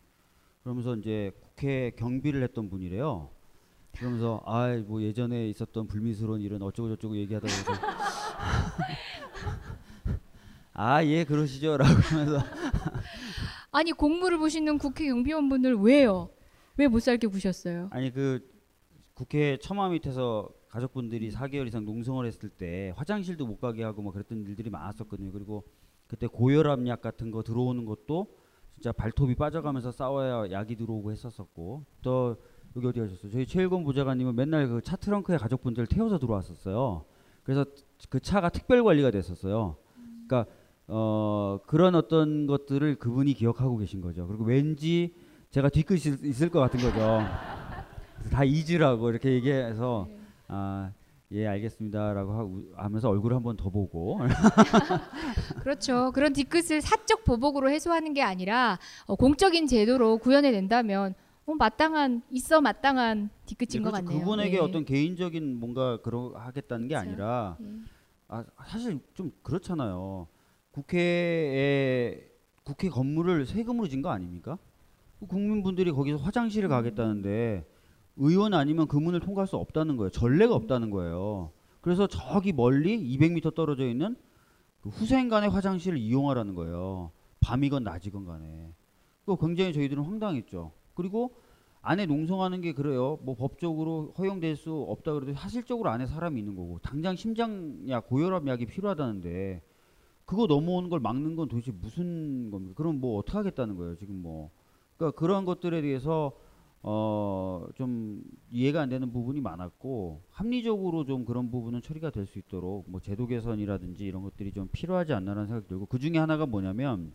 S4: 그러면서 이제 국회 경비를 했던 분이래요. 그러면서 아 뭐 예전에 있었던 불미스러운 일은 어쩌고 저쩌고 얘기하다가 그래서 아예 그러시죠라고 하면서
S3: 아니 공무를 보시는 국회 경비원분들 왜요? 왜 못 살게 구셨어요?
S4: 아니 그 국회 처마 밑에서 가족분들이 4개월 이상 농성을 했을 때 화장실도 못 가게 하고 뭐 그랬던 일들이 많았었거든요. 그리고 그때 고혈압 약 같은 거 들어오는 것도 진짜 발톱이 빠져가면서 싸워야 약이 들어오고 했었었고 또 여기 어디 가셨어요? 저희 최일권 부장관님은 맨날 그 차 트렁크에 가족분들 태워서 들어왔었어요. 그래서 그 차가 특별 관리가 됐었어요. 그러니까 어 그런 어떤 것들을 그분이 기억하고 계신 거죠. 그리고 왠지 제가 뒤끝이 있을- 것 같은 거죠. 다 잊으라고 이렇게 얘기해서 아 예 알겠습니다라고 하면서 얼굴 한번 더 보고
S3: 그렇죠. 그런 뒤끝을 사적 보복으로 해소하는 게 아니라 어, 공적인 제도로 구현해 낸다면 어, 마땅한 있어 마땅한 뒤끝인 것
S4: 그렇죠.
S3: 같네요.
S4: 그분에게
S3: 예.
S4: 어떤 개인적인 뭔가 그러 하겠다는 게
S3: 그렇죠.
S4: 아니라
S3: 예.
S4: 아 사실 좀 그렇잖아요. 국회에 국회 건물을 세금으로 진 거 아닙니까? 그 국민분들이 거기서 화장실을 가겠다는데 의원 아니면 그 문을 통과할 수 없다는 거예요. 전례가 없다는 거예요. 그래서 저기 멀리 200m 떨어져 있는 그 후생간의 화장실을 이용하라는 거예요. 밤이건 낮이건 간에. 그거 굉장히 저희들은 황당했죠. 그리고 안에 농성하는 게 그래요. 뭐 법적으로 허용될 수 없다 그래도 사실적으로 안에 사람이 있는 거고 당장 심장약 고혈압 약이 필요하다는데 그거 넘어오는 걸 막는 건 도대체 무슨 겁니까? 그럼 뭐 어떻게 하겠다는 거예요, 지금 뭐. 그러니까 그러한 것들에 대해서 어, 좀 이해가 안 되는 부분이 많았고 합리적으로 좀 그런 부분은 처리가 될 수 있도록 뭐 제도 개선이라든지 이런 것들이 좀 필요하지 않나라는 생각이 들고 그 중에 하나가 뭐냐면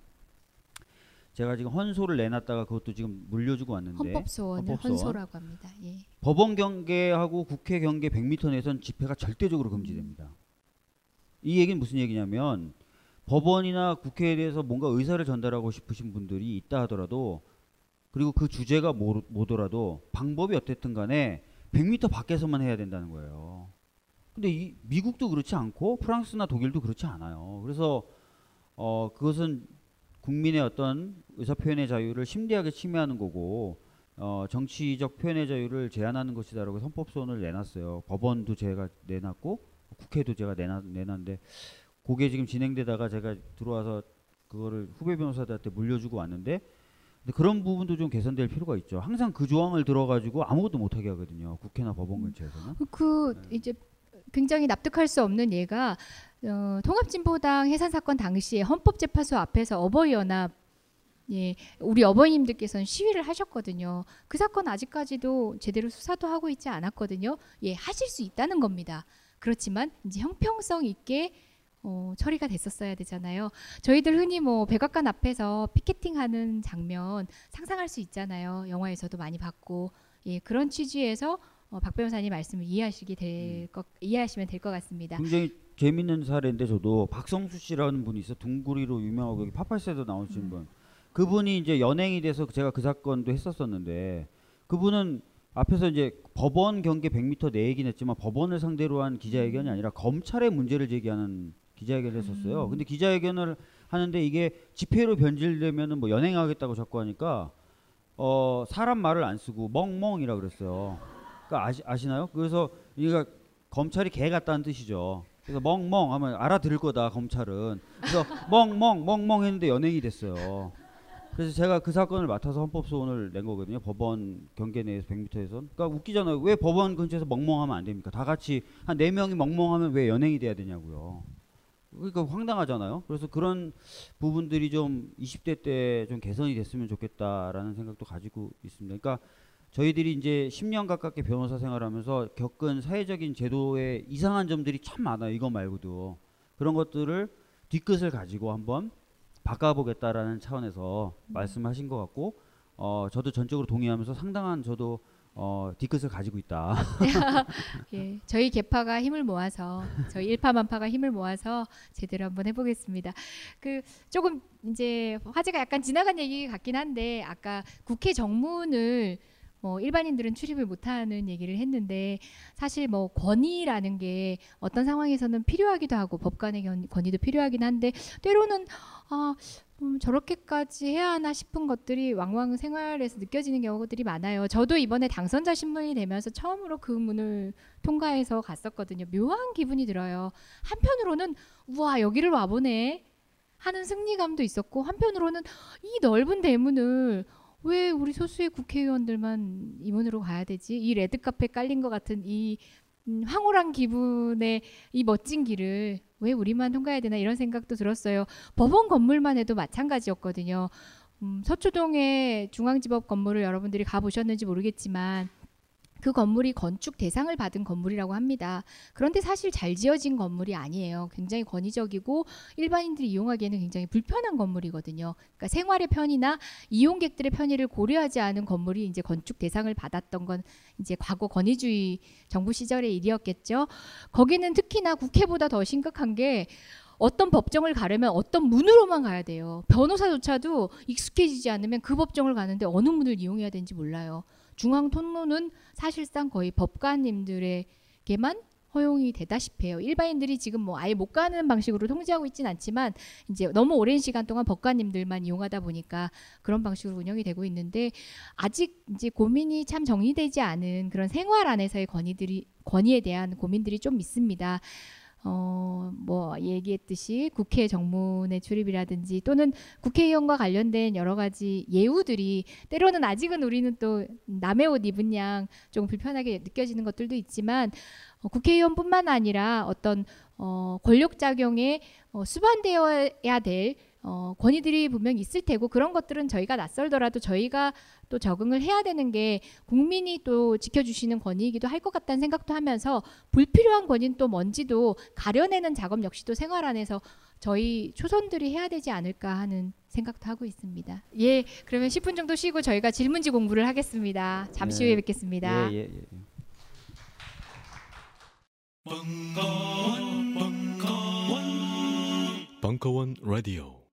S4: 제가 지금 헌소를 내놨다가 그것도 지금 물려주고 왔는데
S3: 헌법소원을
S4: 헌법소원.
S3: 헌소라고 합니다. 예.
S4: 법원 경계하고 국회 경계 100m 내선 집회가 절대적으로 금지됩니다. 이 얘기는 무슨 얘기냐면 법원이나 국회에 대해서 뭔가 의사를 전달하고 싶으신 분들이 있다 하더라도 그리고 그 주제가 뭐, 뭐더라도 방법이 어쨌든 간에 100m 밖에서만 해야 된다는 거예요. 근데 이 미국도 그렇지 않고 프랑스나 독일도 그렇지 않아요. 그래서 어 그것은 국민의 어떤 의사 표현의 자유를 심대하게 침해하는 거고 어, 정치적 표현의 자유를 제한하는 것이다라고 선법소원을 내놨어요. 법원도 제가 내놨고 국회도 제가 내놨, 내놨는데 그게 지금 진행되다가 제가 들어와서 그거를 후배 변호사들한테 물려주고 왔는데 근데 그런 부분도 좀 개선될 필요가 있죠. 항상 그 조항을 들어가지고 아무것도 못하게 하거든요. 국회나 법원 근처에서는.
S3: 그 이제 굉장히 납득할 수 없는 예가 어, 통합진보당 해산 사건 당시에 헌법재판소 앞에서 어버이연합 예, 우리 어버이님들께서는 시위를 하셨거든요. 그 사건 아직까지도 제대로 수사도 하고 있지 않았거든요. 예, 하실 수 있다는 겁니다. 그렇지만 이제 형평성 있게 어, 처리가 됐었어야 되잖아요. 저희들 흔히 뭐 백악관 앞에서 피켓팅하는 장면 상상할 수 있잖아요. 영화에서도 많이 봤고 예, 그런 취지에서 어, 박 변호사님 말씀을 이해하시게 될 것, 이해하시면 될 것 같습니다.
S4: 굉장히 재밌는 사례인데 저도 박성수 씨라는 분이 있어 둥구리로 유명하고 여기 파팔세도 나오신
S3: 음.
S4: 분. 그분이 이제 연행이 돼서 제가 그 사건도 했었었는데 그분은 앞에서 이제 법원 경계 100m 내 얘기는 했지만 법원을 상대로 한 기자회견이 아니라 검찰의 문제를 제기하는 기자회견을 했었어요.
S3: 음.
S4: 근데 기자회견을 하는데 이게 집회로 변질되면은 뭐 연행하겠다고 자꾸 하니까 어 사람 말을 안 쓰고 멍멍이라 그랬어요. 그러니까 아시, 아시나요? 그래서 이가 검찰이 개 같다는 뜻이죠. 그래서 멍멍 하면 알아들을 거다 검찰은. 그래서 멍멍 멍멍 했는데 연행이 됐어요. 그래서 제가 그 사건을 맡아서 헌법소원을 낸 거거든요. 법원 경계 내에서 100m에서. 그러니까 웃기잖아요. 왜 법원 근처에서 멍멍하면 안 됩니까? 다 같이 한 네 명이 멍멍하면 왜 연행이 돼야 되냐고요. 그러니까 황당하잖아요. 그래서 그런 부분들이 좀 20대 때 좀 개선이 됐으면 좋겠다라는 생각도 가지고 있습니다. 그러니까 저희들이 이제 10년 가깝게 변호사 생활하면서 겪은 사회적인 제도의 이상한 점들이 참 많아요. 이거 말고도 그런 것들을 뒤끝을 가지고 한번 바꿔보겠다라는 차원에서 말씀하신 것 같고 어 저도 전적으로 동의하면서 상당한 저도 어 뒤끝을 가지고 있다.
S3: 예, 저희 개파가 힘을 모아서 저희 일파만파가 힘을 모아서 제대로 한번 해보겠습니다. 그 조금 이제 화제가 약간 지나간 얘기 같긴 한데 아까 국회 정문을 뭐 일반인들은 출입을 못하는 얘기를 했는데 사실 뭐 권위라는 게 어떤 상황에서는 필요하기도 하고 법관의 견- 권위도 필요하긴 한데 때로는 아 음, 저렇게까지 해야 하나 싶은 것들이 왕왕 생활에서 느껴지는 경우들이 많아요. 저도 이번에 당선자 신문이 되면서 처음으로 그 문을 통과해서 갔었거든요. 묘한 기분이 들어요. 한편으로는 우와 여기를 와보네 하는 승리감도 있었고 한편으로는 이 넓은 대문을 왜 우리 소수의 국회의원들만 이 문으로 가야 되지? 이 레드카페 깔린 것 같은 이 음, 황홀한 기분의 이 멋진 길을 왜 우리만 통과해야 되나 이런 생각도 들었어요. 법원 건물만 해도 마찬가지였거든요. 음, 서초동의 중앙지법 건물을 여러분들이 가보셨는지 모르겠지만 그 건물이 건축 대상을 받은 건물이라고 합니다. 그런데 사실 잘 지어진 건물이 아니에요. 굉장히 권위적이고 일반인들이 이용하기에는 굉장히 불편한 건물이거든요. 그러니까 생활의 편의나 이용객들의 편의를 고려하지 않은 건물이 이제 건축 대상을 받았던 건 이제 과거 권위주의 정부 시절의 일이었겠죠. 거기는 특히나 국회보다 더 심각한 게 어떤 법정을 가려면 어떤 문으로만 가야 돼요. 변호사조차도 익숙해지지 않으면 그 법정을 가는데 어느 문을 이용해야 되는지 몰라요. 중앙 통로는 사실상 거의 법관님들에게만 허용이 되다시피 해요. 일반인들이 지금 뭐 아예 못 가는 방식으로 통제하고 있진 않지만 이제 너무 오랜 시간 동안 법관님들만 이용하다 보니까 그런 방식으로 운영이 되고 있는데 아직 이제 고민이 참 정리되지 않은 그런 생활 안에서의 권위들이 권위에 대한 고민들이 좀 있습니다. 어, 뭐 얘기했듯이 국회 정문의 출입이라든지 또는 국회의원과 관련된 여러 가지 예우들이 때로는 아직은 우리는 또 남의 옷 입은 양 조금 불편하게 느껴지는 것들도 있지만 어, 국회의원뿐만 아니라 어떤 어, 권력 작용에 어, 수반되어야 될 어, 권위들이 분명 있을 테고 그런 것들은 저희가 낯설더라도 저희가 또 적응을 해야 되는 게 국민이 또 지켜주시는 권위이기도 할 것 같다는 생각도 하면서 불필요한 권위는 또 뭔지도 가려내는 작업 역시도 생활 안에서 저희 초선들이 해야 되지 않을까 하는 생각도 하고 있습니다. 예, 그러면 10분 정도 쉬고 저희가 질문지 공부를 하겠습니다. 잠시
S4: 네.
S3: 후에 뵙겠습니다.
S4: 예, 예, 예.
S8: 벙커원, 벙커원, 벙커원 라디오.